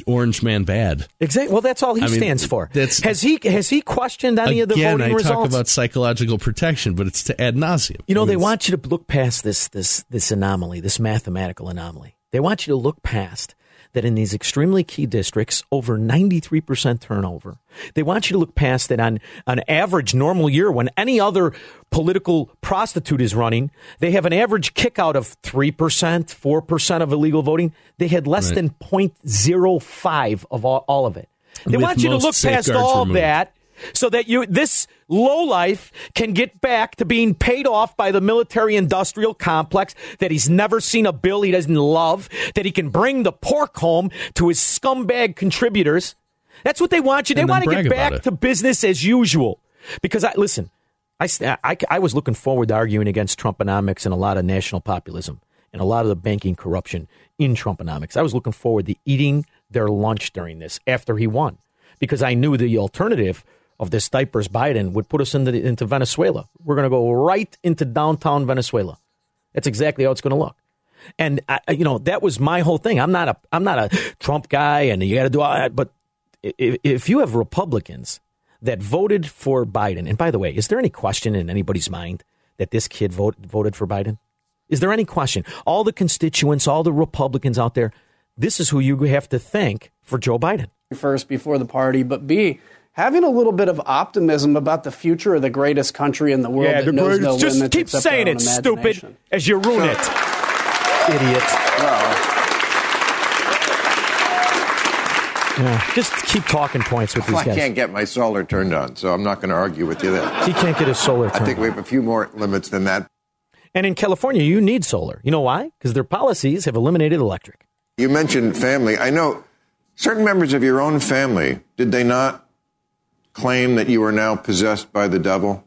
[SPEAKER 3] Orange Man bad.
[SPEAKER 2] Exactly. Well, that's all he
[SPEAKER 3] I mean,
[SPEAKER 2] stands for.
[SPEAKER 3] that's-
[SPEAKER 2] has he has he questioned any of the voting
[SPEAKER 3] I
[SPEAKER 2] results?
[SPEAKER 3] I talk about psychological projection, but it's to ad nauseum.
[SPEAKER 2] You know,
[SPEAKER 3] I mean,
[SPEAKER 2] they want you to look past this this this anomaly, this mathematical anomaly. They want you to look past that in these extremely key districts, over 93% turnover. They want you to look past that on an average normal year when any other political prostitute is running, they have an average kick out of 3%, 4% of illegal voting. They had less
[SPEAKER 3] Right.
[SPEAKER 2] than 0.05 of all, all of it. They
[SPEAKER 3] With
[SPEAKER 2] want you to look past all
[SPEAKER 3] removed.
[SPEAKER 2] that so that you this low life can get back to being paid off by the military industrial complex that he's never seen a bill he doesn't love that he can bring the pork home to his scumbag contributors. That's what they want you. They want to get back to business as usual. Because i listen I, I, I was looking forward to arguing against Trumponomics and a lot of national populism and a lot of the banking corruption in Trumponomics. I was looking forward to eating their lunch during this after he won because I knew the alternative of this diapers Biden would put us into, the, into Venezuela. We're going to go right into downtown Venezuela. That's exactly how it's going to look. And I, you know that was my whole thing. I'm not a I'm not a Trump guy, and you got to do all that. But if, if you have Republicans that voted for Biden, and by the way, is there any question in anybody's mind that this kid vote, voted for Biden? Is there any question? All the constituents, all the Republicans out there, this is who you have to thank for Joe Biden.
[SPEAKER 14] First, before the party, but B, having a little bit of optimism about the future of the greatest country in the world
[SPEAKER 2] Yeah,
[SPEAKER 14] that
[SPEAKER 2] the
[SPEAKER 14] knows no
[SPEAKER 2] greatest- just keep saying
[SPEAKER 14] their
[SPEAKER 2] it, stupid, as you ruin it. Idiot. Yeah, just keep talking points with these
[SPEAKER 13] I
[SPEAKER 2] guys.
[SPEAKER 13] can't get my solar turned on, so I'm not going to argue with you there.
[SPEAKER 2] He can't get his solar
[SPEAKER 13] I think we have a few more limits than that.
[SPEAKER 2] And in California, you need solar. You know why? Because their policies have eliminated electric.
[SPEAKER 13] You mentioned family. I know certain members of your own family, did they not claim that you are now possessed by the devil?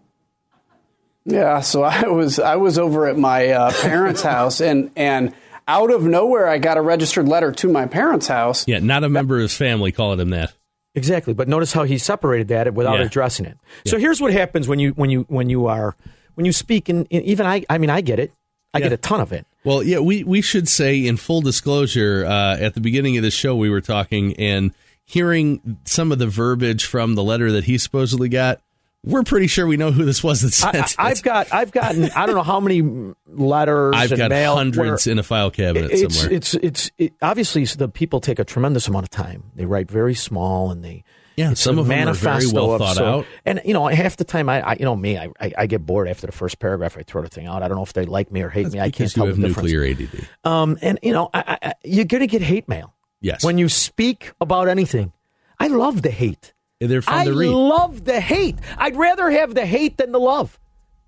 [SPEAKER 14] Yeah, so I was I was over at my uh, parents' house, and and out of nowhere, I got a registered letter to my parents' house.
[SPEAKER 3] Yeah, not a member of his family calling him that.
[SPEAKER 2] Exactly, but notice how he separated that without
[SPEAKER 3] Yeah.
[SPEAKER 2] addressing it. So here's what happens when you when you when you are when you speak and even I I mean I get it. I get a ton of it.
[SPEAKER 3] Well, yeah, we, we should say in full disclosure, uh, at the beginning of the show, we were talking and hearing some of the verbiage from the letter that he supposedly got. We're pretty sure we know who this was that sent
[SPEAKER 2] I,
[SPEAKER 3] it.
[SPEAKER 2] I've got I've gotten I don't know how many letters
[SPEAKER 3] I've
[SPEAKER 2] and
[SPEAKER 3] got hundreds in a file cabinet
[SPEAKER 2] it's,
[SPEAKER 3] somewhere.
[SPEAKER 2] It's it's it, obviously the people take a tremendous amount of time. They write very small and they
[SPEAKER 3] Yeah, some of them are very well thought
[SPEAKER 2] so-
[SPEAKER 3] out.
[SPEAKER 2] And you know, half the time I, I you know me, I, I I get bored after the first paragraph. I throw the thing out. I don't know if they like me or hate me. I can't
[SPEAKER 3] you
[SPEAKER 2] tell
[SPEAKER 3] have
[SPEAKER 2] the difference.
[SPEAKER 3] nuclear ADD.
[SPEAKER 2] Um, and you know, I, I, you're gonna get hate mail.
[SPEAKER 3] Yes.
[SPEAKER 2] When you speak about anything, I love the hate.
[SPEAKER 3] They're fun
[SPEAKER 2] I
[SPEAKER 3] to read.
[SPEAKER 2] love the hate. I'd rather have the hate than the love.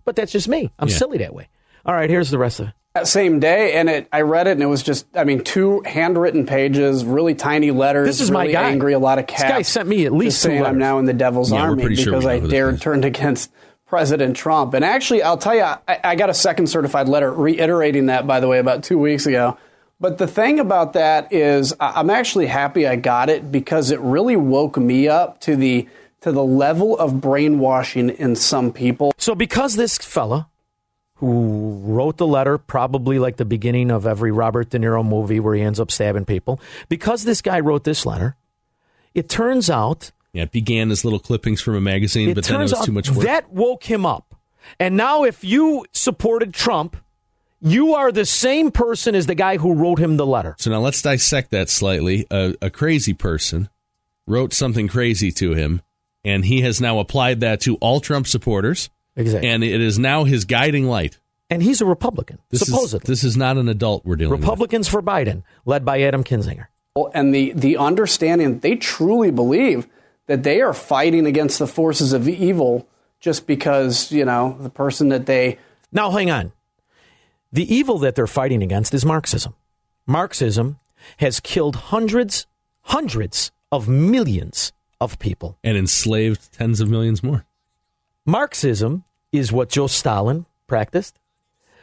[SPEAKER 2] But that's just me. I'm
[SPEAKER 14] Yeah.
[SPEAKER 2] silly that way. All right, here's the rest of it.
[SPEAKER 14] That same day, and it I read it, and it was just I mean two handwritten pages, really tiny letters.
[SPEAKER 2] This is my guy.
[SPEAKER 14] angry, a lot of
[SPEAKER 2] This guy sent me at least
[SPEAKER 14] just
[SPEAKER 2] two
[SPEAKER 14] saying I'm now in the devil's
[SPEAKER 2] Yeah,
[SPEAKER 14] army
[SPEAKER 2] pretty sure
[SPEAKER 14] because I dared
[SPEAKER 2] is.
[SPEAKER 14] turn (laughs) against President Trump. And actually, I'll tell you, I, I got a second certified letter reiterating that. By the way, about two weeks ago. But the thing about that is, I- I'm actually happy I got it because it really woke me up to the to the level of brainwashing in some people.
[SPEAKER 2] So because this fella who wrote the letter, probably like the beginning of every Robert De Niro movie where he ends up stabbing people, because this guy wrote this letter, it turns out
[SPEAKER 3] Yeah, it began as little clippings from a magazine,
[SPEAKER 2] it
[SPEAKER 3] but then it
[SPEAKER 2] turns
[SPEAKER 3] was
[SPEAKER 2] out
[SPEAKER 3] too much work.
[SPEAKER 2] that woke him up. And now if you supported Trump, you are the same person as the guy who wrote him the letter.
[SPEAKER 3] So now let's dissect that slightly. A, a crazy person wrote something crazy to him, and he has now applied that to all Trump supporters.
[SPEAKER 2] Exactly.
[SPEAKER 3] And it is now his guiding light.
[SPEAKER 2] And he's a Republican,
[SPEAKER 3] This
[SPEAKER 2] supposedly.
[SPEAKER 3] Is, this is not an adult we're dealing with.
[SPEAKER 2] Republicans for Biden, led by Adam Kinzinger.
[SPEAKER 14] and the the understanding they truly believe that they are fighting against the forces of evil just because you know the person that they
[SPEAKER 2] Now, hang on. The evil that they're fighting against is Marxism. Marxism has killed hundreds, hundreds of millions of people.
[SPEAKER 3] And enslaved tens of millions more.
[SPEAKER 2] Marxism is what Joe Stalin practiced.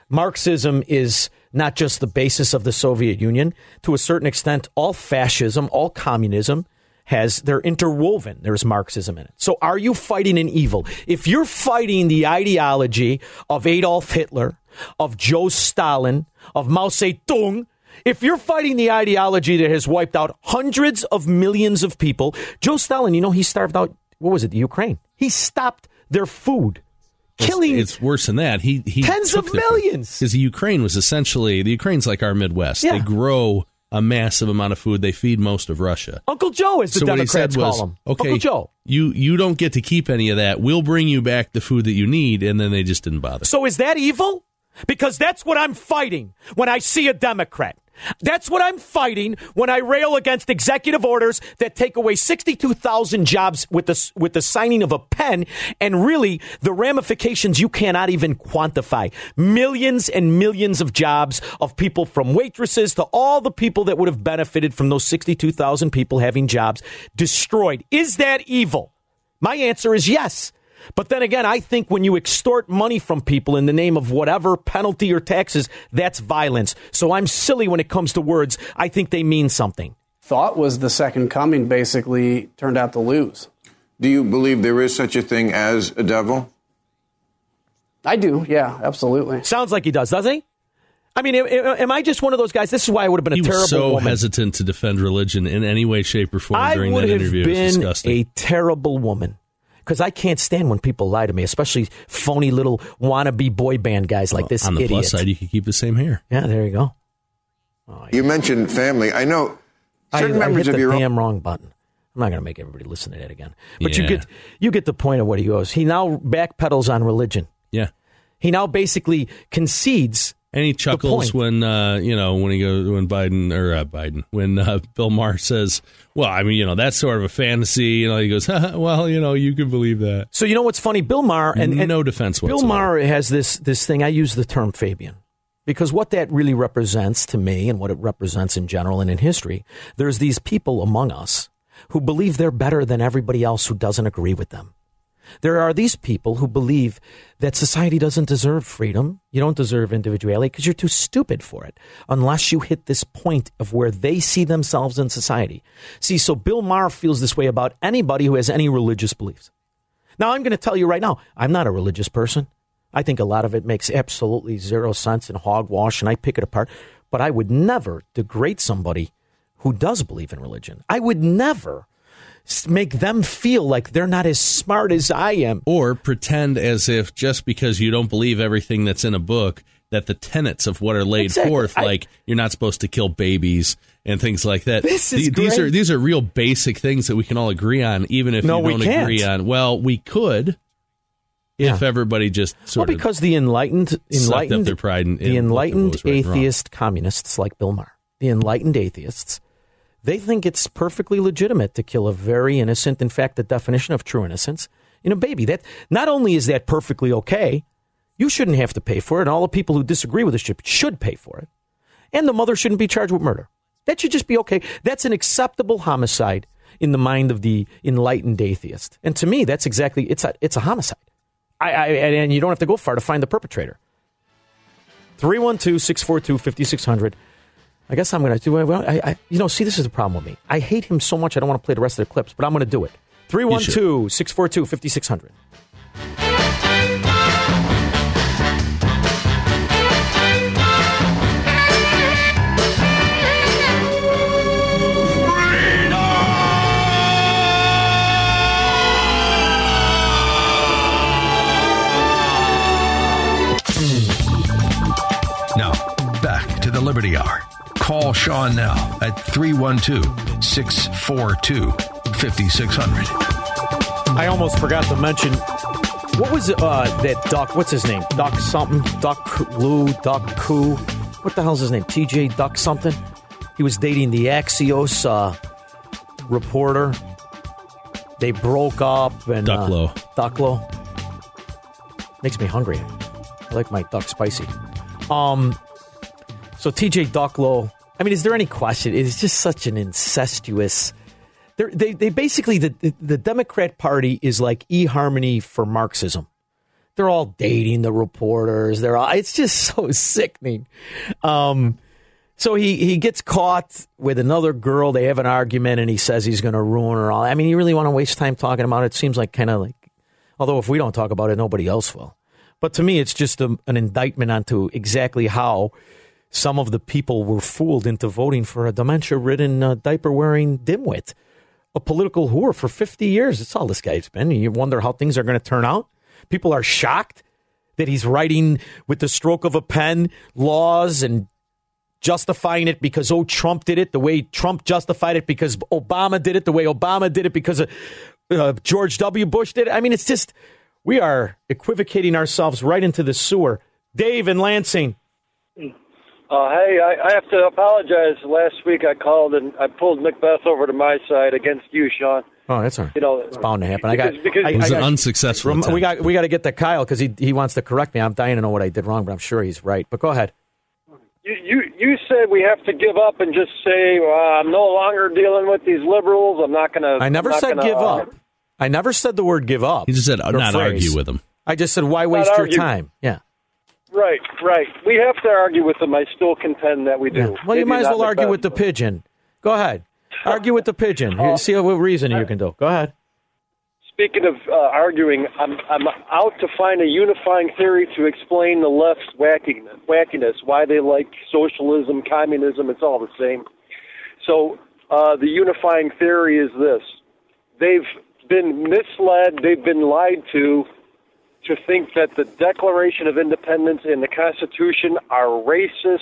[SPEAKER 2] Marxism is not just the basis of the Soviet Union. To a certain extent, all fascism, all communism has, they're interwoven. There's Marxism in it. So are you fighting an evil? If you're fighting the ideology of Adolf Hitler, of Joe Stalin, of Mao Zedong, if you're fighting the ideology that has wiped out hundreds of millions of people, Joe Stalin, you know, he starved out, what was it, the Ukraine? He stopped their food. Killing
[SPEAKER 3] It's, it's worse than that. He, he
[SPEAKER 2] Tens of millions.
[SPEAKER 3] Because the Ukraine was essentially the Ukraine's like our Midwest.
[SPEAKER 2] Yeah.
[SPEAKER 3] They grow a massive amount of food. They feed most of Russia.
[SPEAKER 2] Uncle Joe, as the
[SPEAKER 3] so what he
[SPEAKER 2] Democrats
[SPEAKER 3] said was,
[SPEAKER 2] call him.
[SPEAKER 3] okay,
[SPEAKER 2] Uncle Joe.
[SPEAKER 3] you you don't get to keep any of that. We'll bring you back the food that you need, and then they just didn't bother.
[SPEAKER 2] So is that evil? Because that's what I'm fighting when I see a Democrat. That's what I'm fighting when I rail against executive orders that take away 62,000 jobs with the, with the signing of a pen and really the ramifications you cannot even quantify. Millions and millions of jobs of people from waitresses to all the people that would have benefited from those 62,000 people having jobs destroyed. Is that evil? My answer is yes. But then again, I think when you extort money from people in the name of whatever penalty or taxes, that's violence. So I'm silly when it comes to words. I think they mean something.
[SPEAKER 14] thought was the second coming basically turned out to lose.
[SPEAKER 13] Do you believe there is such a thing as a devil?
[SPEAKER 14] I do, yeah, absolutely.
[SPEAKER 2] Sounds like he does, doesn't he? I mean, am- am I just one of those guys? This is why I would have been a
[SPEAKER 3] he
[SPEAKER 2] terrible
[SPEAKER 3] was so
[SPEAKER 2] woman.
[SPEAKER 3] hesitant to defend religion in any way, shape, or form
[SPEAKER 2] I
[SPEAKER 3] during
[SPEAKER 2] would
[SPEAKER 3] that
[SPEAKER 2] have
[SPEAKER 3] interview. It was
[SPEAKER 2] been
[SPEAKER 3] disgusting.
[SPEAKER 2] a terrible woman because I can't stand when people lie to me, especially phony little wannabe boy band guys like this
[SPEAKER 3] On the
[SPEAKER 2] idiot.
[SPEAKER 3] plus side, you can keep the same hair.
[SPEAKER 2] yeah, there you go.
[SPEAKER 13] Oh, you mentioned family. I know certain
[SPEAKER 2] I
[SPEAKER 13] members
[SPEAKER 2] hit
[SPEAKER 13] of
[SPEAKER 2] the
[SPEAKER 13] your own.
[SPEAKER 2] wrong button. I'm not going to make everybody listen to that again. But you get you get the point of what he goes. He now backpedals on religion.
[SPEAKER 3] Yeah.
[SPEAKER 2] He now basically concedes.
[SPEAKER 3] And he chuckles when uh, you know when he goes when Biden or uh, Biden when uh, Bill Maher says, "Well, I mean, you know, that's sort of a fantasy." You know, he goes, (laughs) "Well, you know, you can believe that."
[SPEAKER 2] So you know what's funny? Bill Maher and, and
[SPEAKER 3] no defense
[SPEAKER 2] Bill
[SPEAKER 3] whatsoever.
[SPEAKER 2] Maher has this this thing. I use the term Fabian because what that really represents to me, and what it represents in general and in history, there's these people among us who believe they're better than everybody else who doesn't agree with them. There are these people who believe that society doesn't deserve freedom. You don't deserve individuality because you're too stupid for it unless you hit this point of where they see themselves in society. See, so Bill Maher feels this way about anybody who has any religious beliefs. Now, I'm going to tell you right now, I'm not a religious person. I think a lot of it makes absolutely zero sense and hogwash, and I pick it apart. But I would never degrade somebody who does believe in religion. I would never make them feel like they're not as smart as I am.
[SPEAKER 3] Or pretend as if just because you don't believe everything that's in a book, that the tenets of what are laid
[SPEAKER 2] Exactly.
[SPEAKER 3] forth,
[SPEAKER 2] I-
[SPEAKER 3] like you're not supposed to kill babies and things like that.
[SPEAKER 2] This is
[SPEAKER 3] The- these are these are real basic things that we can all agree on, even if
[SPEAKER 2] No,
[SPEAKER 3] you
[SPEAKER 2] we
[SPEAKER 3] don't
[SPEAKER 2] can't.
[SPEAKER 3] agree on. Well, we could if
[SPEAKER 2] Yeah.
[SPEAKER 3] everybody just
[SPEAKER 2] Well,
[SPEAKER 3] sort of
[SPEAKER 2] because the enlightened, enlightened,
[SPEAKER 3] their pride in,
[SPEAKER 2] the enlightened
[SPEAKER 3] right
[SPEAKER 2] atheist communists like Bill Maher, the enlightened atheists, they think it's perfectly legitimate to kill a very innocent, in fact, the definition of true innocence, in a baby. That not only is that perfectly okay, you shouldn't have to pay for it, and all the people who disagree with this should, should pay for it, and the mother shouldn't be charged with murder. That should just be okay. That's an acceptable homicide in the mind of the enlightened atheist, and to me, that's exactly it's a it's a homicide. I, I, and you don't have to go far to find the perpetrator. 312 642 5600. I guess I'm going to do it. Well, I, I, you know, see, this is the problem with me. I hate him so much, I don't want to play the rest of the clips, but I'm going to do it. 312 642 5600.
[SPEAKER 1] Now, back to the Liberty Hour. Call Sean now at 312 642 5600.
[SPEAKER 2] I almost forgot to mention what was uh, that Duck? What's his name? Duck something? Duck Lou? Duck Koo? What the hell's his name? TJ Duck something? He was dating the Axios uh, reporter. They broke up and
[SPEAKER 3] Ducklo.
[SPEAKER 2] Uh, Ducklo makes me hungry. I like my duck spicy. Um, so TJ Ducklo. I mean, is there any question? It is just such an incestuous. They they basically the, the Democrat Party is like eHarmony for Marxism. They're all dating the reporters. They're all. It's just (laughs) so sickening. Um, so he he gets caught with another girl. They have an argument, and he says he's going to ruin her. All. I mean, you really want to waste time talking about it? It seems like kind of like. Although if we don't talk about it, nobody else will. But to me, it's just a, an indictment onto exactly how some of the people were fooled into voting for a dementia-ridden, uh, diaper-wearing dimwit, a political whore for 50 years. That's all this guy's been. You wonder how things are going to turn out. People are shocked that he's writing with the stroke of a pen laws and justifying it because oh Trump did it the way Trump justified it because Obama did it the way Obama did it because of, uh, George W. Bush did it. I mean, it's just we are equivocating ourselves right into the sewer. Dave and Lansing.
[SPEAKER 8] Uh, hey, I, I have to apologize. Last week I called and I pulled Macbeth over to my side against you, Sean.
[SPEAKER 2] Oh, that's all right.
[SPEAKER 8] You know,
[SPEAKER 2] it's bound to happen. I got.
[SPEAKER 8] because- because-
[SPEAKER 2] I,
[SPEAKER 3] It was
[SPEAKER 2] I
[SPEAKER 3] an
[SPEAKER 2] got-
[SPEAKER 3] unsuccessful
[SPEAKER 2] Rem- We got. We got to get to Kyle because he he wants to correct me. I'm dying to know what I did wrong, but I'm sure he's right. But go ahead.
[SPEAKER 8] You, you you said we have to give up and just say well, I'm no longer dealing with these liberals. I'm not going to.
[SPEAKER 2] I never said give up. I never said the word give up.
[SPEAKER 3] He just said
[SPEAKER 2] or
[SPEAKER 3] not
[SPEAKER 2] phrase.
[SPEAKER 3] argue with him.
[SPEAKER 2] I just said why waste your time? Yeah.
[SPEAKER 8] Right, right. We have to argue with them. I still contend that we do.
[SPEAKER 2] Well, you might as well argue with the pigeon. Go ahead. Argue with the pigeon. You See what reason you can do. Go ahead.
[SPEAKER 8] Speaking of uh, arguing, I'm I'm out to find a unifying theory to explain the left's wackiness, wackiness, why they like socialism, communism. It's all the same. So uh, the unifying theory is this: they've
[SPEAKER 19] been misled, they've been lied to, to think that the Declaration of Independence and the Constitution are racist.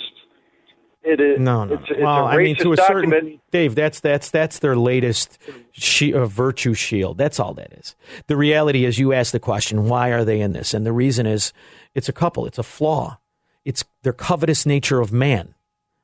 [SPEAKER 19] It is
[SPEAKER 2] No, no.
[SPEAKER 19] It's, it's
[SPEAKER 2] well,
[SPEAKER 19] a
[SPEAKER 2] I mean, to a
[SPEAKER 19] document.
[SPEAKER 2] certain Dave, that's that's that's their latest she, uh, virtue shield. That's all that is. The reality is, you ask the question, why are they in this? And the reason is, it's a couple. It's a flaw. It's their covetous nature of man.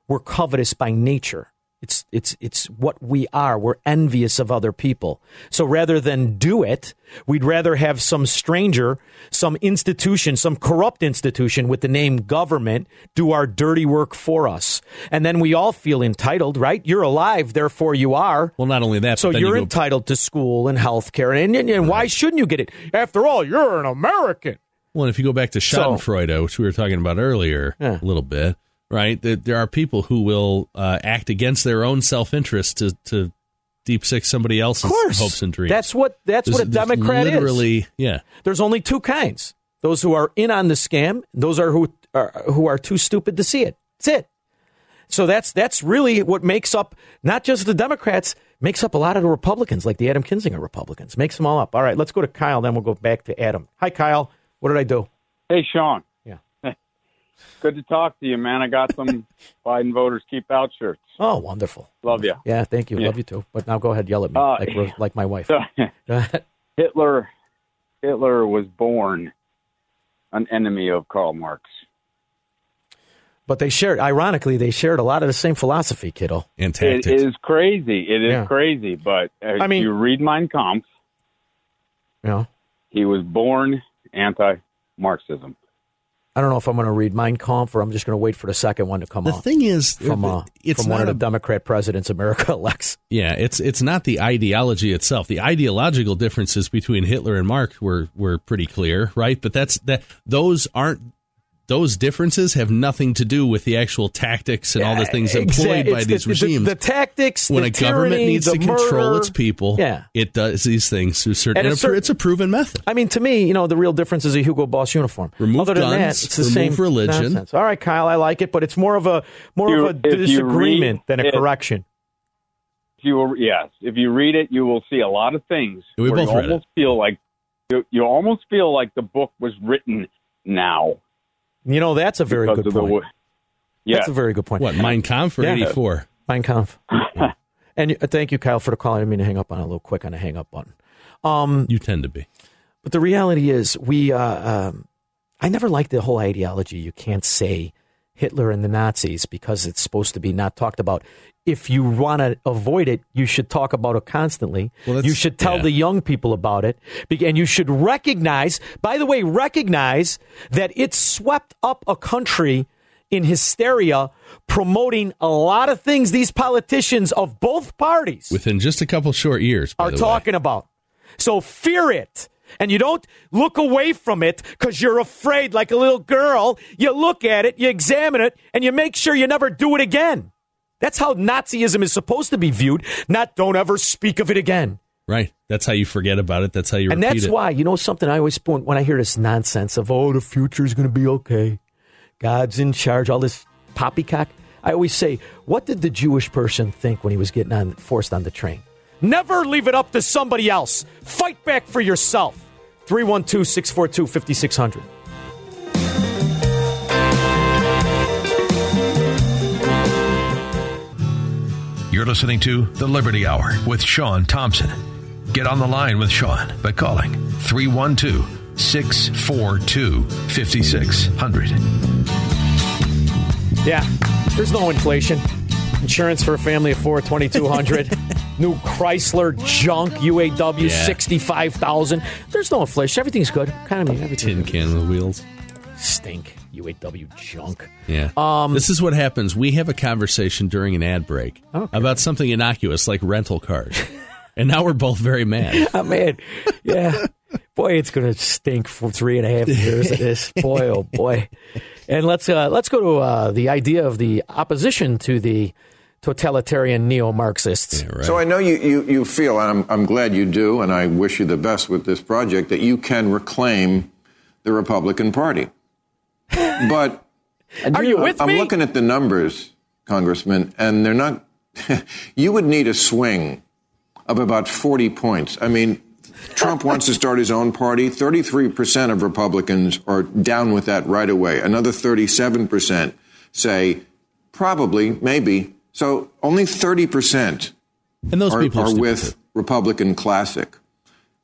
[SPEAKER 2] We're covetous by nature. It's it's it's what we are. We're envious of other people. So rather than do it, we'd rather have some stranger, some institution, some corrupt institution with the name government do our dirty work for us. And then we all feel entitled, right? You're alive, therefore you are.
[SPEAKER 3] Well, not only that,
[SPEAKER 2] so you're
[SPEAKER 3] you
[SPEAKER 2] entitled to school and health care. And, and, and why shouldn't you get it? After all, you're an American.
[SPEAKER 3] Well, if you go back to
[SPEAKER 2] So-
[SPEAKER 3] Schadenfreude, which we were talking about earlier a little bit, right? That there are people who will uh, act against their own self interest to, to deep six somebody else's
[SPEAKER 2] course.
[SPEAKER 3] hopes and dreams.
[SPEAKER 2] That's what that's what a
[SPEAKER 3] There's- there's
[SPEAKER 2] Democrat
[SPEAKER 3] literally,
[SPEAKER 2] is.
[SPEAKER 3] yeah.
[SPEAKER 2] There's only two kinds: those who are in on the scam, those are who are who are too stupid to see it. That's it. So that's that's really what makes up not just the Democrats, makes up a lot of the Republicans, like the Adam Kinzinger Republicans. Makes them all up. All right, let's go to Kyle, then we'll go back to Adam. Hi, Kyle. What did I do?
[SPEAKER 20] Hey, Sean.
[SPEAKER 2] Yeah.
[SPEAKER 20] Good to talk to you, man. I got some (laughs) Biden voters keep out shirts.
[SPEAKER 2] Oh, wonderful.
[SPEAKER 20] Love you.
[SPEAKER 2] Yeah, thank you.
[SPEAKER 20] Yeah.
[SPEAKER 2] Love you too. But now go ahead, yell at me
[SPEAKER 20] Uh,
[SPEAKER 2] like (laughs) like my wife.
[SPEAKER 20] So, Hitler, Hitler was born an enemy of Karl Marx.
[SPEAKER 2] But they shared, ironically, they shared a lot of the same philosophy, kiddo.
[SPEAKER 3] And
[SPEAKER 20] It is crazy. It is
[SPEAKER 2] Yeah.
[SPEAKER 20] crazy. But uh,
[SPEAKER 2] I mean-
[SPEAKER 20] you read Mein Kampf,
[SPEAKER 2] Yeah.
[SPEAKER 20] he was born anti-Marxism.
[SPEAKER 2] I don't know if I'm going to read Mein Kampf or I'm just going to wait for the second one to come off.
[SPEAKER 3] The
[SPEAKER 2] out.
[SPEAKER 3] thing is,
[SPEAKER 2] from, uh,
[SPEAKER 3] it's
[SPEAKER 2] from one
[SPEAKER 3] not
[SPEAKER 2] of the
[SPEAKER 3] a-
[SPEAKER 2] Democrat presidents America (laughs) elects.
[SPEAKER 3] Yeah, it's it's not the ideology itself. The ideological differences between Hitler and Marx were were pretty clear, right? But that's that those aren't those differences have nothing to do with the actual tactics and all the things employed
[SPEAKER 2] Exact-
[SPEAKER 3] by
[SPEAKER 2] it's
[SPEAKER 3] these
[SPEAKER 2] the- the-
[SPEAKER 3] regimes.
[SPEAKER 2] The, tactics,
[SPEAKER 3] when
[SPEAKER 2] the
[SPEAKER 3] a government needs
[SPEAKER 2] the
[SPEAKER 3] to control
[SPEAKER 2] murder.
[SPEAKER 3] its people,
[SPEAKER 2] Yeah.
[SPEAKER 3] it does these things through certain.
[SPEAKER 2] And a certain-
[SPEAKER 3] it's a proven method.
[SPEAKER 2] I mean, to me, you know, the real difference is a Hugo Boss uniform.
[SPEAKER 3] Remove
[SPEAKER 2] Other than that, it's the
[SPEAKER 3] remove
[SPEAKER 2] same
[SPEAKER 3] religion.
[SPEAKER 2] nonsense. All right, Kyle, I like it, but it's more of a more
[SPEAKER 20] You-
[SPEAKER 2] of a disagreement
[SPEAKER 20] read
[SPEAKER 2] than a
[SPEAKER 20] it-
[SPEAKER 2] correction.
[SPEAKER 20] If you will, yes, if you read it, you will see a lot of things.
[SPEAKER 3] We
[SPEAKER 20] where
[SPEAKER 3] both
[SPEAKER 20] you
[SPEAKER 3] read it.
[SPEAKER 20] almost feel like you, you almost feel like the book was written now.
[SPEAKER 2] You know, that's a very
[SPEAKER 20] Because
[SPEAKER 2] good point.
[SPEAKER 20] wa- Yeah.
[SPEAKER 2] That's a very good point.
[SPEAKER 3] What Mein Kampf or
[SPEAKER 2] Yeah.
[SPEAKER 3] eighty four?
[SPEAKER 2] Mein Kampf. (laughs) and uh, thank you, Kyle, for the call. I didn't mean to hang up on it a little quick on the hang up button. Um,
[SPEAKER 3] you tend to be.
[SPEAKER 2] But the reality is, we. Uh, um, I never liked the whole ideology. You can't say Hitler and the Nazis because it's supposed to be not talked about. If you want to avoid it, you should talk about it constantly.
[SPEAKER 3] Well,
[SPEAKER 2] you should tell
[SPEAKER 3] yeah.
[SPEAKER 2] the young people about it. And you should recognize, by the way, recognize that it swept up a country in hysteria, promoting a lot of things these politicians of both parties
[SPEAKER 3] Within just a couple short years, by
[SPEAKER 2] are
[SPEAKER 3] the way.
[SPEAKER 2] talking about. So fear it. And you don't look away from it because you're afraid like a little girl. You look at it, you examine it, and you make sure you never do it again. That's how Nazism is supposed to be viewed, not don't ever speak of it again.
[SPEAKER 3] Right. That's how you forget about it. That's how you
[SPEAKER 2] and that's
[SPEAKER 3] it.
[SPEAKER 2] why, you know something I always point when I hear this nonsense of, oh, the future is going to be okay. God's in charge, all this poppycock. I always say, what did the Jewish person think when he was getting on forced on the train? Never leave it up to somebody else. Fight back for yourself. 312 642 5600.
[SPEAKER 1] You're listening to The Liberty Hour with Sean Thompson. Get on the line with Sean by calling 312 642 5600.
[SPEAKER 2] Yeah, there's no inflation. Insurance for a family of four, 2200 (laughs) New Chrysler junk, UAW,
[SPEAKER 3] Yeah.
[SPEAKER 2] 65000 There's no inflation. Everything's good. Economy, everything.
[SPEAKER 3] Tin can with wheels.
[SPEAKER 2] Stink. UAW junk.
[SPEAKER 3] Yeah.
[SPEAKER 2] Um,
[SPEAKER 3] this is what happens. We have a conversation during an ad break
[SPEAKER 2] Okay.
[SPEAKER 3] about something innocuous like rental cars. (laughs) and now we're both very mad. (laughs)
[SPEAKER 2] I'm mad. Yeah. Boy, it's going to stink for three and a half years of this. Boy, oh boy. And let's uh, let's go to uh, the idea of the opposition to the totalitarian neo-Marxists.
[SPEAKER 13] So I know you, you, you feel, and I'm, I'm glad you do, and I wish you the best with this project, that you can reclaim the Republican Party. (laughs) But
[SPEAKER 2] Are you with
[SPEAKER 13] I'm
[SPEAKER 2] me?
[SPEAKER 13] looking at the numbers, Congressman, and they're not. (laughs) you would need a swing of about 40 points. I mean, Trump (laughs) wants to start his own party. 33% of Republicans are down with that right away. Another 37% say probably, maybe. So only 30%
[SPEAKER 3] and those
[SPEAKER 13] are,
[SPEAKER 3] people are,
[SPEAKER 13] are with Republican Classic.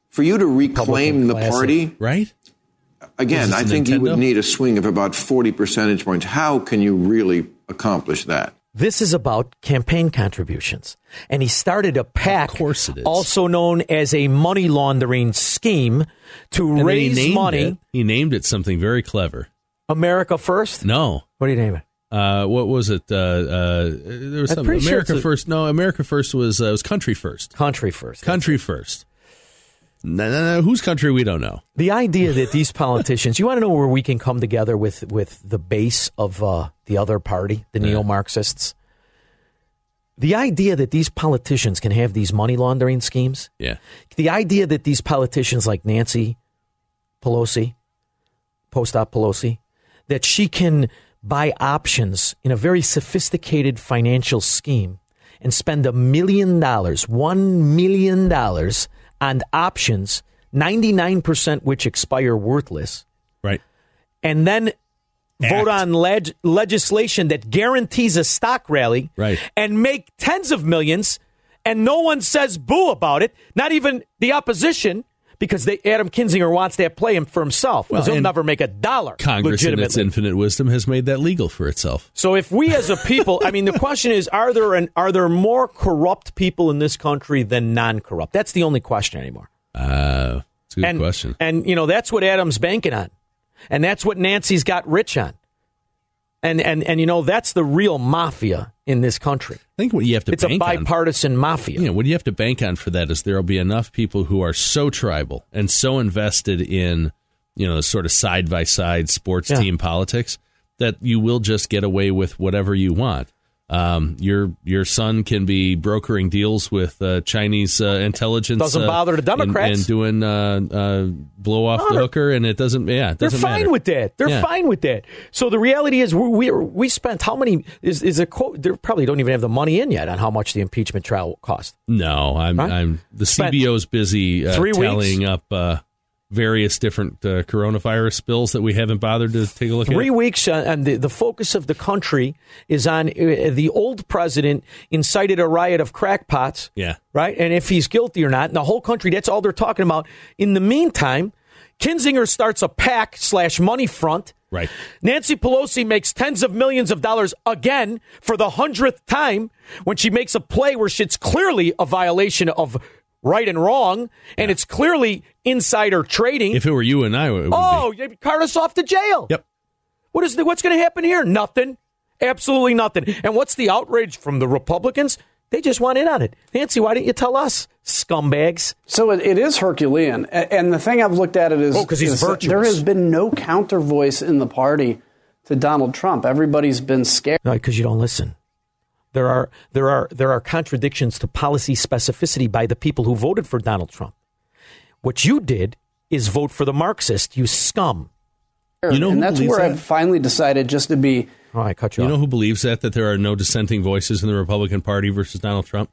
[SPEAKER 13] For you to reclaim the
[SPEAKER 3] Classic,
[SPEAKER 13] party,
[SPEAKER 3] right?
[SPEAKER 13] Again, I think Nintendo? you would need a swing of about 40 percentage points. How can you really accomplish that?
[SPEAKER 2] This is about campaign contributions. And he started a PAC,
[SPEAKER 3] of course it is.
[SPEAKER 2] also known as a money laundering scheme to
[SPEAKER 3] and
[SPEAKER 2] raise
[SPEAKER 3] he
[SPEAKER 2] money.
[SPEAKER 3] It, he named it something very clever.
[SPEAKER 2] America First?
[SPEAKER 3] No.
[SPEAKER 2] What do you name it?
[SPEAKER 3] Uh, what was it? Uh, uh, there was something. America
[SPEAKER 2] sure
[SPEAKER 3] First. No, America First was uh, was Country First.
[SPEAKER 2] Country First.
[SPEAKER 3] Country First. No, no, no. Whose country we don't know.
[SPEAKER 2] The idea that these politicians, you want to know where we can come together with with the base of uh, the other party, the neo Marxists. The idea that these politicians can have these money laundering schemes.
[SPEAKER 3] Yeah.
[SPEAKER 2] The idea that these politicians like Nancy Pelosi, post op Pelosi, that she can buy options in a very sophisticated financial scheme and spend a million dollars, one million dollars on options, 99% which expire worthless.
[SPEAKER 3] Right.
[SPEAKER 2] And then
[SPEAKER 3] Act.
[SPEAKER 2] vote on leg- legislation that guarantees a stock rally
[SPEAKER 3] right.
[SPEAKER 2] and make tens of millions and no one says boo about it, not even the opposition because they, Adam Kinzinger wants that play him for himself because
[SPEAKER 3] Well,
[SPEAKER 2] he'll never make a dollar.
[SPEAKER 3] Congress, in its infinite wisdom, has made that legal for itself.
[SPEAKER 2] So if we as a people, I mean, the question is, are there an, are there more corrupt people in this country than non-corrupt? That's the only question anymore.
[SPEAKER 3] Uh, it's a good
[SPEAKER 2] and,
[SPEAKER 3] question.
[SPEAKER 2] And you know that's what Adam's banking on, and that's what Nancy's got rich on. And and and you know that's the real mafia in this country.
[SPEAKER 3] I think what you have to
[SPEAKER 2] It's a
[SPEAKER 3] bank on-
[SPEAKER 2] bipartisan mafia.
[SPEAKER 3] You know, what you have to bank on for that is there will be enough people who are so tribal and so invested in, you know, sort of side by side sports
[SPEAKER 2] Yeah.
[SPEAKER 3] team politics that you will just get away with whatever you want. Um, your your son can be brokering deals with uh, Chinese uh, intelligence.
[SPEAKER 2] Doesn't
[SPEAKER 3] uh,
[SPEAKER 2] bother the Democrats.
[SPEAKER 3] and, doing uh, uh, blow off the hooker, and it doesn't. Yeah, it
[SPEAKER 2] They're fine
[SPEAKER 3] matter.
[SPEAKER 2] with that. They're
[SPEAKER 3] Yeah.
[SPEAKER 2] fine with that. So the reality is, we we, we spent how many is is a quote? They probably don't even have the money in yet on how much the impeachment trial will cost.
[SPEAKER 3] No, I'm.
[SPEAKER 2] Right?
[SPEAKER 3] I'm. The CBO's busy
[SPEAKER 2] three weeks?
[SPEAKER 3] up uh, various different uh, coronavirus spills that we haven't bothered to take a look
[SPEAKER 2] Three
[SPEAKER 3] at.
[SPEAKER 2] weeks, uh, and the, the focus of the country is on uh, the old president incited a riot of crackpots,
[SPEAKER 3] Yeah.
[SPEAKER 2] right? And if he's guilty or not, and the whole country, that's all they're talking about. In the meantime, Kinzinger starts a PAC slash money front.
[SPEAKER 3] Right.
[SPEAKER 2] Nancy Pelosi makes tens of millions of dollars again for the hundredth time when she makes a play where it's clearly a violation of right and wrong, and it's clearly insider trading.
[SPEAKER 3] If it were you and I, it would
[SPEAKER 2] oh, you cart us off to jail.
[SPEAKER 3] Yep.
[SPEAKER 2] What is the, what's going to happen here? Nothing. Absolutely nothing. And what's the outrage from the Republicans? They just want in on it. Nancy, why didn't you tell us, scumbags?
[SPEAKER 14] So it, it is Herculean, and the thing I've looked at it is,
[SPEAKER 2] Oh, 'cause he's
[SPEAKER 14] is
[SPEAKER 2] virtuous.
[SPEAKER 14] there has been no counter voice in the party to Donald Trump. Everybody's been scared.
[SPEAKER 2] No, because you don't listen. There are there are there are contradictions to policy specificity by the people who voted for Donald Trump. What you did is vote for the Marxist, you scum.
[SPEAKER 3] You know
[SPEAKER 14] and that's where
[SPEAKER 3] that?
[SPEAKER 14] I've finally decided just to be.
[SPEAKER 2] Oh, I cut you,
[SPEAKER 3] You
[SPEAKER 2] off.
[SPEAKER 3] know who believes that? That there are no dissenting voices in the Republican Party versus Donald Trump?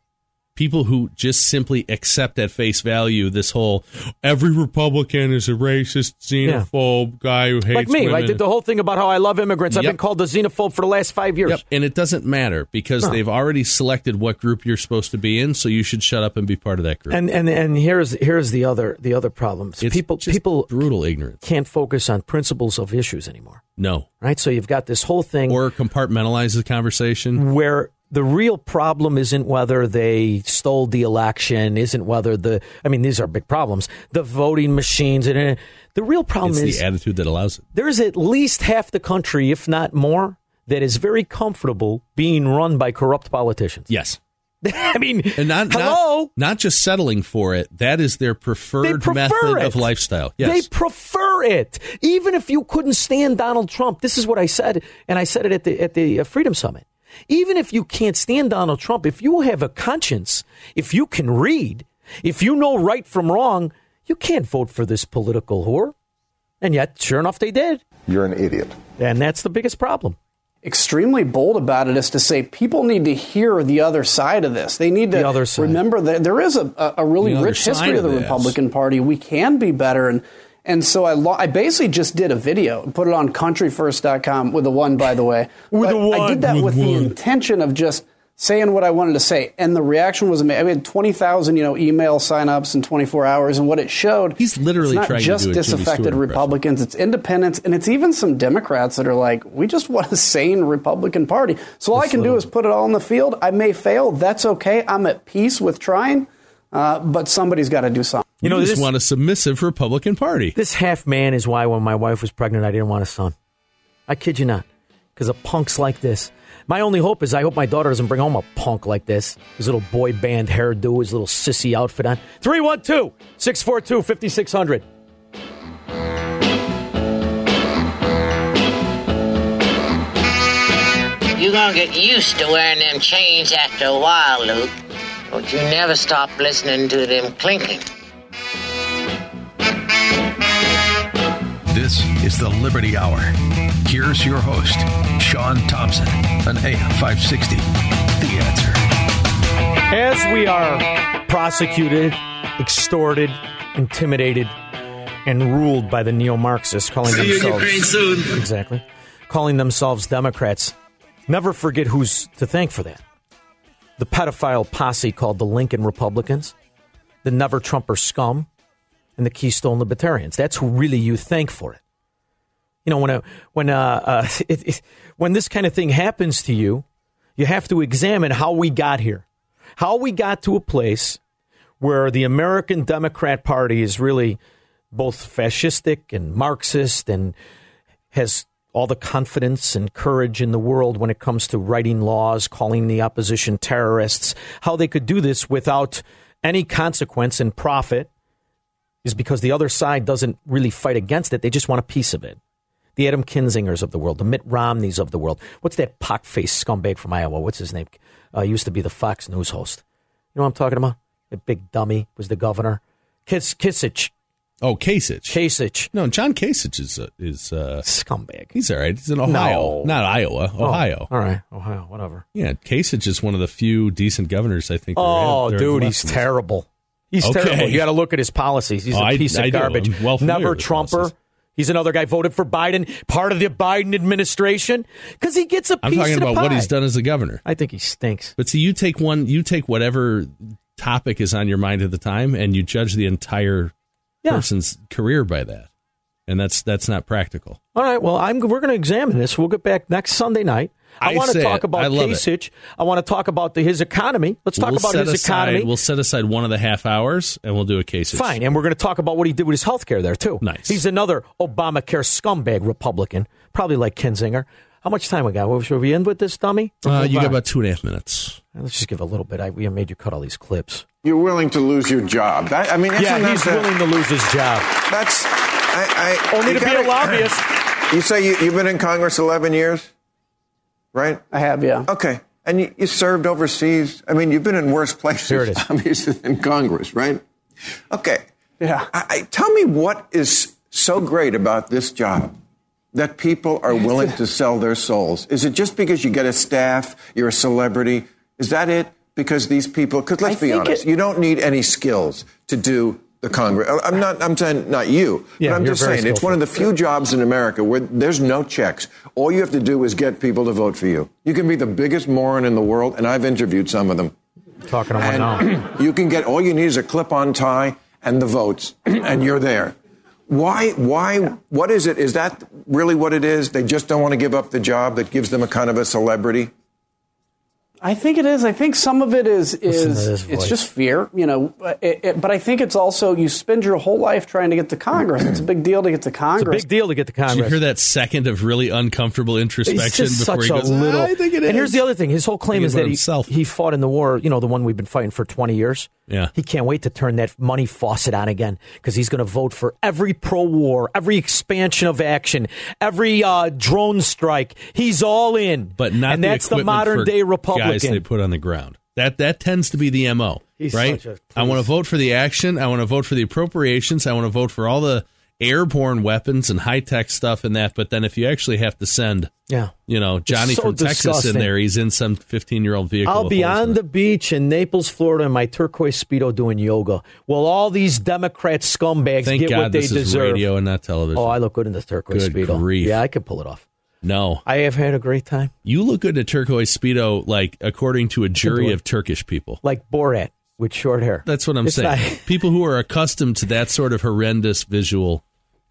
[SPEAKER 3] People who just simply accept at face value this whole every Republican is a racist, xenophobe guy who hates
[SPEAKER 2] like me, I did the whole thing about how I love immigrants. I've been called a xenophobe for the last five years.
[SPEAKER 3] Yep. And it doesn't matter because
[SPEAKER 2] No.
[SPEAKER 3] they've already selected what group you're supposed to be in, so you should shut up and be part of that group.
[SPEAKER 2] And and and here's here's the other the other problem.
[SPEAKER 3] It's
[SPEAKER 2] people people
[SPEAKER 3] brutal ignorance.
[SPEAKER 2] can't focus on principles of issues anymore.
[SPEAKER 3] No.
[SPEAKER 2] Right? So you've got this whole thing
[SPEAKER 3] Or compartmentalize the conversation.
[SPEAKER 2] where the real problem isn't whether they stole the election, isn't whether the I mean these are big problems. The voting machines and the real problem
[SPEAKER 3] It's
[SPEAKER 2] is
[SPEAKER 3] the attitude that allows it.
[SPEAKER 2] there's at least half the country, if not more, that is very comfortable being run by corrupt politicians.
[SPEAKER 3] Yes. (laughs)
[SPEAKER 2] I mean,
[SPEAKER 3] And not,
[SPEAKER 2] hello?
[SPEAKER 3] not not just settling for it. That is their preferred
[SPEAKER 2] prefer
[SPEAKER 3] method
[SPEAKER 2] it.
[SPEAKER 3] of lifestyle. Yes.
[SPEAKER 2] They prefer it. Even if you couldn't stand Donald Trump, this is what I said, and I said it at the at the uh, Freedom Summit. Even if you can't stand Donald Trump, if you have a conscience, if you can read, if you know right from wrong, you can't vote for this political whore. And yet, sure enough, they did.
[SPEAKER 17] You're an idiot.
[SPEAKER 2] And that's the biggest problem.
[SPEAKER 14] extremely bold about it is to say people need to hear the other side of this. They need to
[SPEAKER 2] The
[SPEAKER 14] remember that there is a, a, a really rich history of the
[SPEAKER 3] this.
[SPEAKER 14] Republican Party. We can be better. And, and so I, lo- I basically just did a video and put it on countryfirst.com with a one, by the way. (laughs)
[SPEAKER 2] With
[SPEAKER 14] But
[SPEAKER 2] a one.
[SPEAKER 14] I did that
[SPEAKER 2] With
[SPEAKER 14] with, the
[SPEAKER 2] one.
[SPEAKER 14] intention of just saying what I wanted to say. And the reaction was amazing. I had 20,000, you know, email signups in 24 hours. And what it showed,
[SPEAKER 3] He's literally
[SPEAKER 14] it's not
[SPEAKER 3] trying to
[SPEAKER 14] just
[SPEAKER 3] do a Jimmy
[SPEAKER 14] disaffected
[SPEAKER 3] impression.
[SPEAKER 14] Republicans, it's independents, and it's even some Democrats that are like, we just want a sane Republican Party. So all I can do is put it all in the field. I may fail. That's okay. I'm at peace with trying, uh, but somebody's got to do something.
[SPEAKER 2] You know,
[SPEAKER 3] just
[SPEAKER 2] this-
[SPEAKER 3] want a submissive Republican Party.
[SPEAKER 2] This half man is why when my wife was pregnant, I didn't want a son. I kid you not. Because of punks like this. My only hope is I hope my daughter doesn't bring home a punk like this. His little boy band hairdo, his little sissy outfit on. 312 642 5600.
[SPEAKER 12] You're gonna get used to wearing them chains after a while, Luke. But you never stop listening to them clinking.
[SPEAKER 1] This is the Liberty Hour. Here's your host, Sean Thompson, on AM 560. The answer.
[SPEAKER 2] As we are prosecuted, extorted, intimidated, and ruled by the neo Marxists, calling
[SPEAKER 9] See you in
[SPEAKER 2] themselves
[SPEAKER 9] Ukraine soon.
[SPEAKER 2] exactly, calling themselves Democrats, never forget who's to thank for that. The pedophile posse called the Lincoln Republicans, the Never Trumper scum, and the Keystone Libertarians. That's who really you thank for it. You know, when a, when uh, uh, (laughs) it, it, when this kind of thing happens to you, you have to examine how we got here, how we got to a place where the American Democrat Party is really both fascistic and Marxist and has all the confidence and courage in the world when it comes to writing laws, calling the opposition terrorists. How they could do this without any consequence and profit is because the other side doesn't really fight against it. They just want a piece of it. The Adam Kinzingers of the world, the Mitt Romneys of the world. What's that pock-faced scumbag from Iowa? What's his name? Uh, used to be the Fox News host. You know what I'm talking about? The big dummy was the governor. Kiss, Kissich.
[SPEAKER 3] Oh, Kasich.
[SPEAKER 2] Kasich.
[SPEAKER 3] No, John Kasich is uh, is uh,
[SPEAKER 2] scumbag.
[SPEAKER 3] He's all right. He's in Ohio,
[SPEAKER 2] No.
[SPEAKER 3] not Iowa,
[SPEAKER 2] Oh,
[SPEAKER 3] Ohio.
[SPEAKER 2] all right, Ohio, whatever.
[SPEAKER 3] Yeah, Kasich is one of the few decent governors I think.
[SPEAKER 2] Oh,
[SPEAKER 3] is- there
[SPEAKER 2] dude, he's
[SPEAKER 3] left in this.
[SPEAKER 2] terrible. He's
[SPEAKER 3] Okay.
[SPEAKER 2] terrible. You got to look at his policies. He's
[SPEAKER 3] Oh,
[SPEAKER 2] a
[SPEAKER 3] I-
[SPEAKER 2] piece
[SPEAKER 3] I
[SPEAKER 2] of
[SPEAKER 3] do.
[SPEAKER 2] garbage.
[SPEAKER 3] Well
[SPEAKER 2] Never Trumper.
[SPEAKER 3] policies.
[SPEAKER 2] He's another guy voted for Biden, part of the Biden administration, because he gets a
[SPEAKER 3] I'm talking about what he's done as a governor.
[SPEAKER 2] I think he stinks.
[SPEAKER 3] But see, you take one, you take whatever topic is on your mind at the time, and you judge the entire
[SPEAKER 2] Yeah.
[SPEAKER 3] person's career by that, and that's that's not practical.
[SPEAKER 2] All right. Well, I'm, we're going to examine this. We'll get back next Sunday night. I,
[SPEAKER 3] I
[SPEAKER 2] want to talk
[SPEAKER 3] it.
[SPEAKER 2] about
[SPEAKER 3] I love it.
[SPEAKER 2] Kasich. I want to talk about the, his economy. Let's talk
[SPEAKER 3] We'll
[SPEAKER 2] about his
[SPEAKER 3] aside,
[SPEAKER 2] economy.
[SPEAKER 3] We'll set aside one of the half hours, and we'll do a case.
[SPEAKER 2] Fine, and we're going to talk about what he did with his health care there too.
[SPEAKER 3] Nice.
[SPEAKER 2] He's another Obamacare scumbag Republican, probably like Kinzinger. How much time we got? Should we end with this dummy?
[SPEAKER 3] Uh, you got about two and a half minutes.
[SPEAKER 2] Let's just give a little bit. I, we made you cut all these clips.
[SPEAKER 13] You're willing to lose your job. That, I mean, isn't
[SPEAKER 2] yeah, he's
[SPEAKER 13] the-
[SPEAKER 2] willing to lose his job.
[SPEAKER 13] That's I, I
[SPEAKER 2] Only to be
[SPEAKER 13] gotta-
[SPEAKER 2] a lobbyist.
[SPEAKER 13] You say you, you've been in Congress 11 years, right?
[SPEAKER 14] I have, yeah.
[SPEAKER 13] Okay, and you, you served overseas. I mean, you've been in worse places,
[SPEAKER 2] Here it is.
[SPEAKER 13] obviously, than Congress, right? Okay.
[SPEAKER 14] Yeah.
[SPEAKER 13] I, I, tell me what is so great about this job that people are willing to sell their souls. Is it just because you get a staff, you're a celebrity? Is that it? Because these people, because let's
[SPEAKER 14] I
[SPEAKER 13] be honest,
[SPEAKER 14] it-
[SPEAKER 13] you don't need any skills to do the Congress. I'm not. I'm saying not you,
[SPEAKER 2] Yeah,
[SPEAKER 13] but I'm
[SPEAKER 2] you're
[SPEAKER 13] just
[SPEAKER 2] very
[SPEAKER 13] saying it's one of the few jobs in America where there's no checks. All you have to do is get people to vote for you. You can be the biggest moron in the world, and I've interviewed some of them.
[SPEAKER 2] Talking to one now. (clears throat)
[SPEAKER 13] You can get all you need is a clip-on tie and the votes, (clears throat) and you're there. Why? Why? What is it? Is that really what it is? They just don't want to give up the job that gives them a kind of a celebrity.
[SPEAKER 14] I think it is. I think some of it is is it's just fear, you know. It, it, but I think it's also you spend your whole life trying to get to Congress. It's a big deal to get to Congress.
[SPEAKER 2] It's a big deal to get to
[SPEAKER 3] Did you hear that second of really uncomfortable introspection
[SPEAKER 2] He's just
[SPEAKER 3] before
[SPEAKER 2] such
[SPEAKER 3] he
[SPEAKER 2] a
[SPEAKER 3] goes?
[SPEAKER 2] little.
[SPEAKER 3] I think it is.
[SPEAKER 2] And here's the other thing: his whole claim is that he,
[SPEAKER 3] himself.
[SPEAKER 2] he fought in the war. You know, the one we've been fighting for 20 years.
[SPEAKER 3] Yeah.
[SPEAKER 2] He can't wait to turn that money faucet on again because he's going to vote for every pro-war, every expansion of action, every uh, drone strike. He's all in.
[SPEAKER 3] but not
[SPEAKER 2] and
[SPEAKER 3] the
[SPEAKER 2] that's the modern day
[SPEAKER 3] guys they put on the ground. That that tends to be the mo,
[SPEAKER 2] He's
[SPEAKER 3] right? I want to vote for the action. I want to vote for the appropriations. I want to vote for all the airborne weapons and high tech stuff and that. But then if you actually have to send,
[SPEAKER 2] yeah,
[SPEAKER 3] you know, Johnny
[SPEAKER 2] so
[SPEAKER 3] from Texas in there, he's in some 15 year old vehicle.
[SPEAKER 2] I'll be on the beach in Naples, Florida, in my turquoise speedo doing yoga. Well, all these Democrat scumbags
[SPEAKER 3] Thank
[SPEAKER 2] get
[SPEAKER 3] God
[SPEAKER 2] what they
[SPEAKER 3] this
[SPEAKER 2] deserve.
[SPEAKER 3] is radio and not television.
[SPEAKER 2] Oh, I look good in the turquoise
[SPEAKER 3] Good
[SPEAKER 2] speedo.
[SPEAKER 3] grief.
[SPEAKER 2] Yeah, I could pull it off.
[SPEAKER 3] no,
[SPEAKER 2] I have had a great time,
[SPEAKER 3] you look good in a turquoise speedo, like according to a jury of Turkish people.
[SPEAKER 2] like Borat with short hair.
[SPEAKER 3] That's what I'm
[SPEAKER 2] It's
[SPEAKER 3] saying.
[SPEAKER 2] not-
[SPEAKER 3] people who are accustomed to that sort of horrendous visual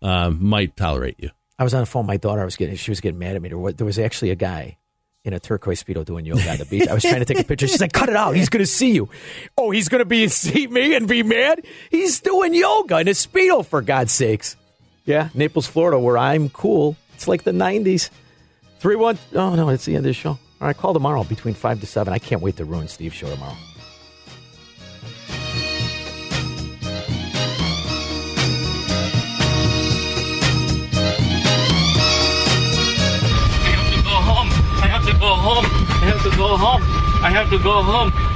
[SPEAKER 3] um, might tolerate you.
[SPEAKER 2] I was on the phone. with My daughter I was getting. She was getting mad at me. There was, there was actually a guy in a turquoise speedo doing yoga on the beach. I was trying to take a picture. She's like, "Cut it out. He's going to see you." Oh, he's going to be see me and be mad. He's doing yoga in a speedo for God's sakes. Yeah, Naples, Florida, where I'm cool. It's like the '90s. Three one. Oh no, it's the end of the show. All right, call tomorrow between five to seven. I can't wait to ruin Steve's show tomorrow.
[SPEAKER 21] Go home. I have to go home. I have to go home.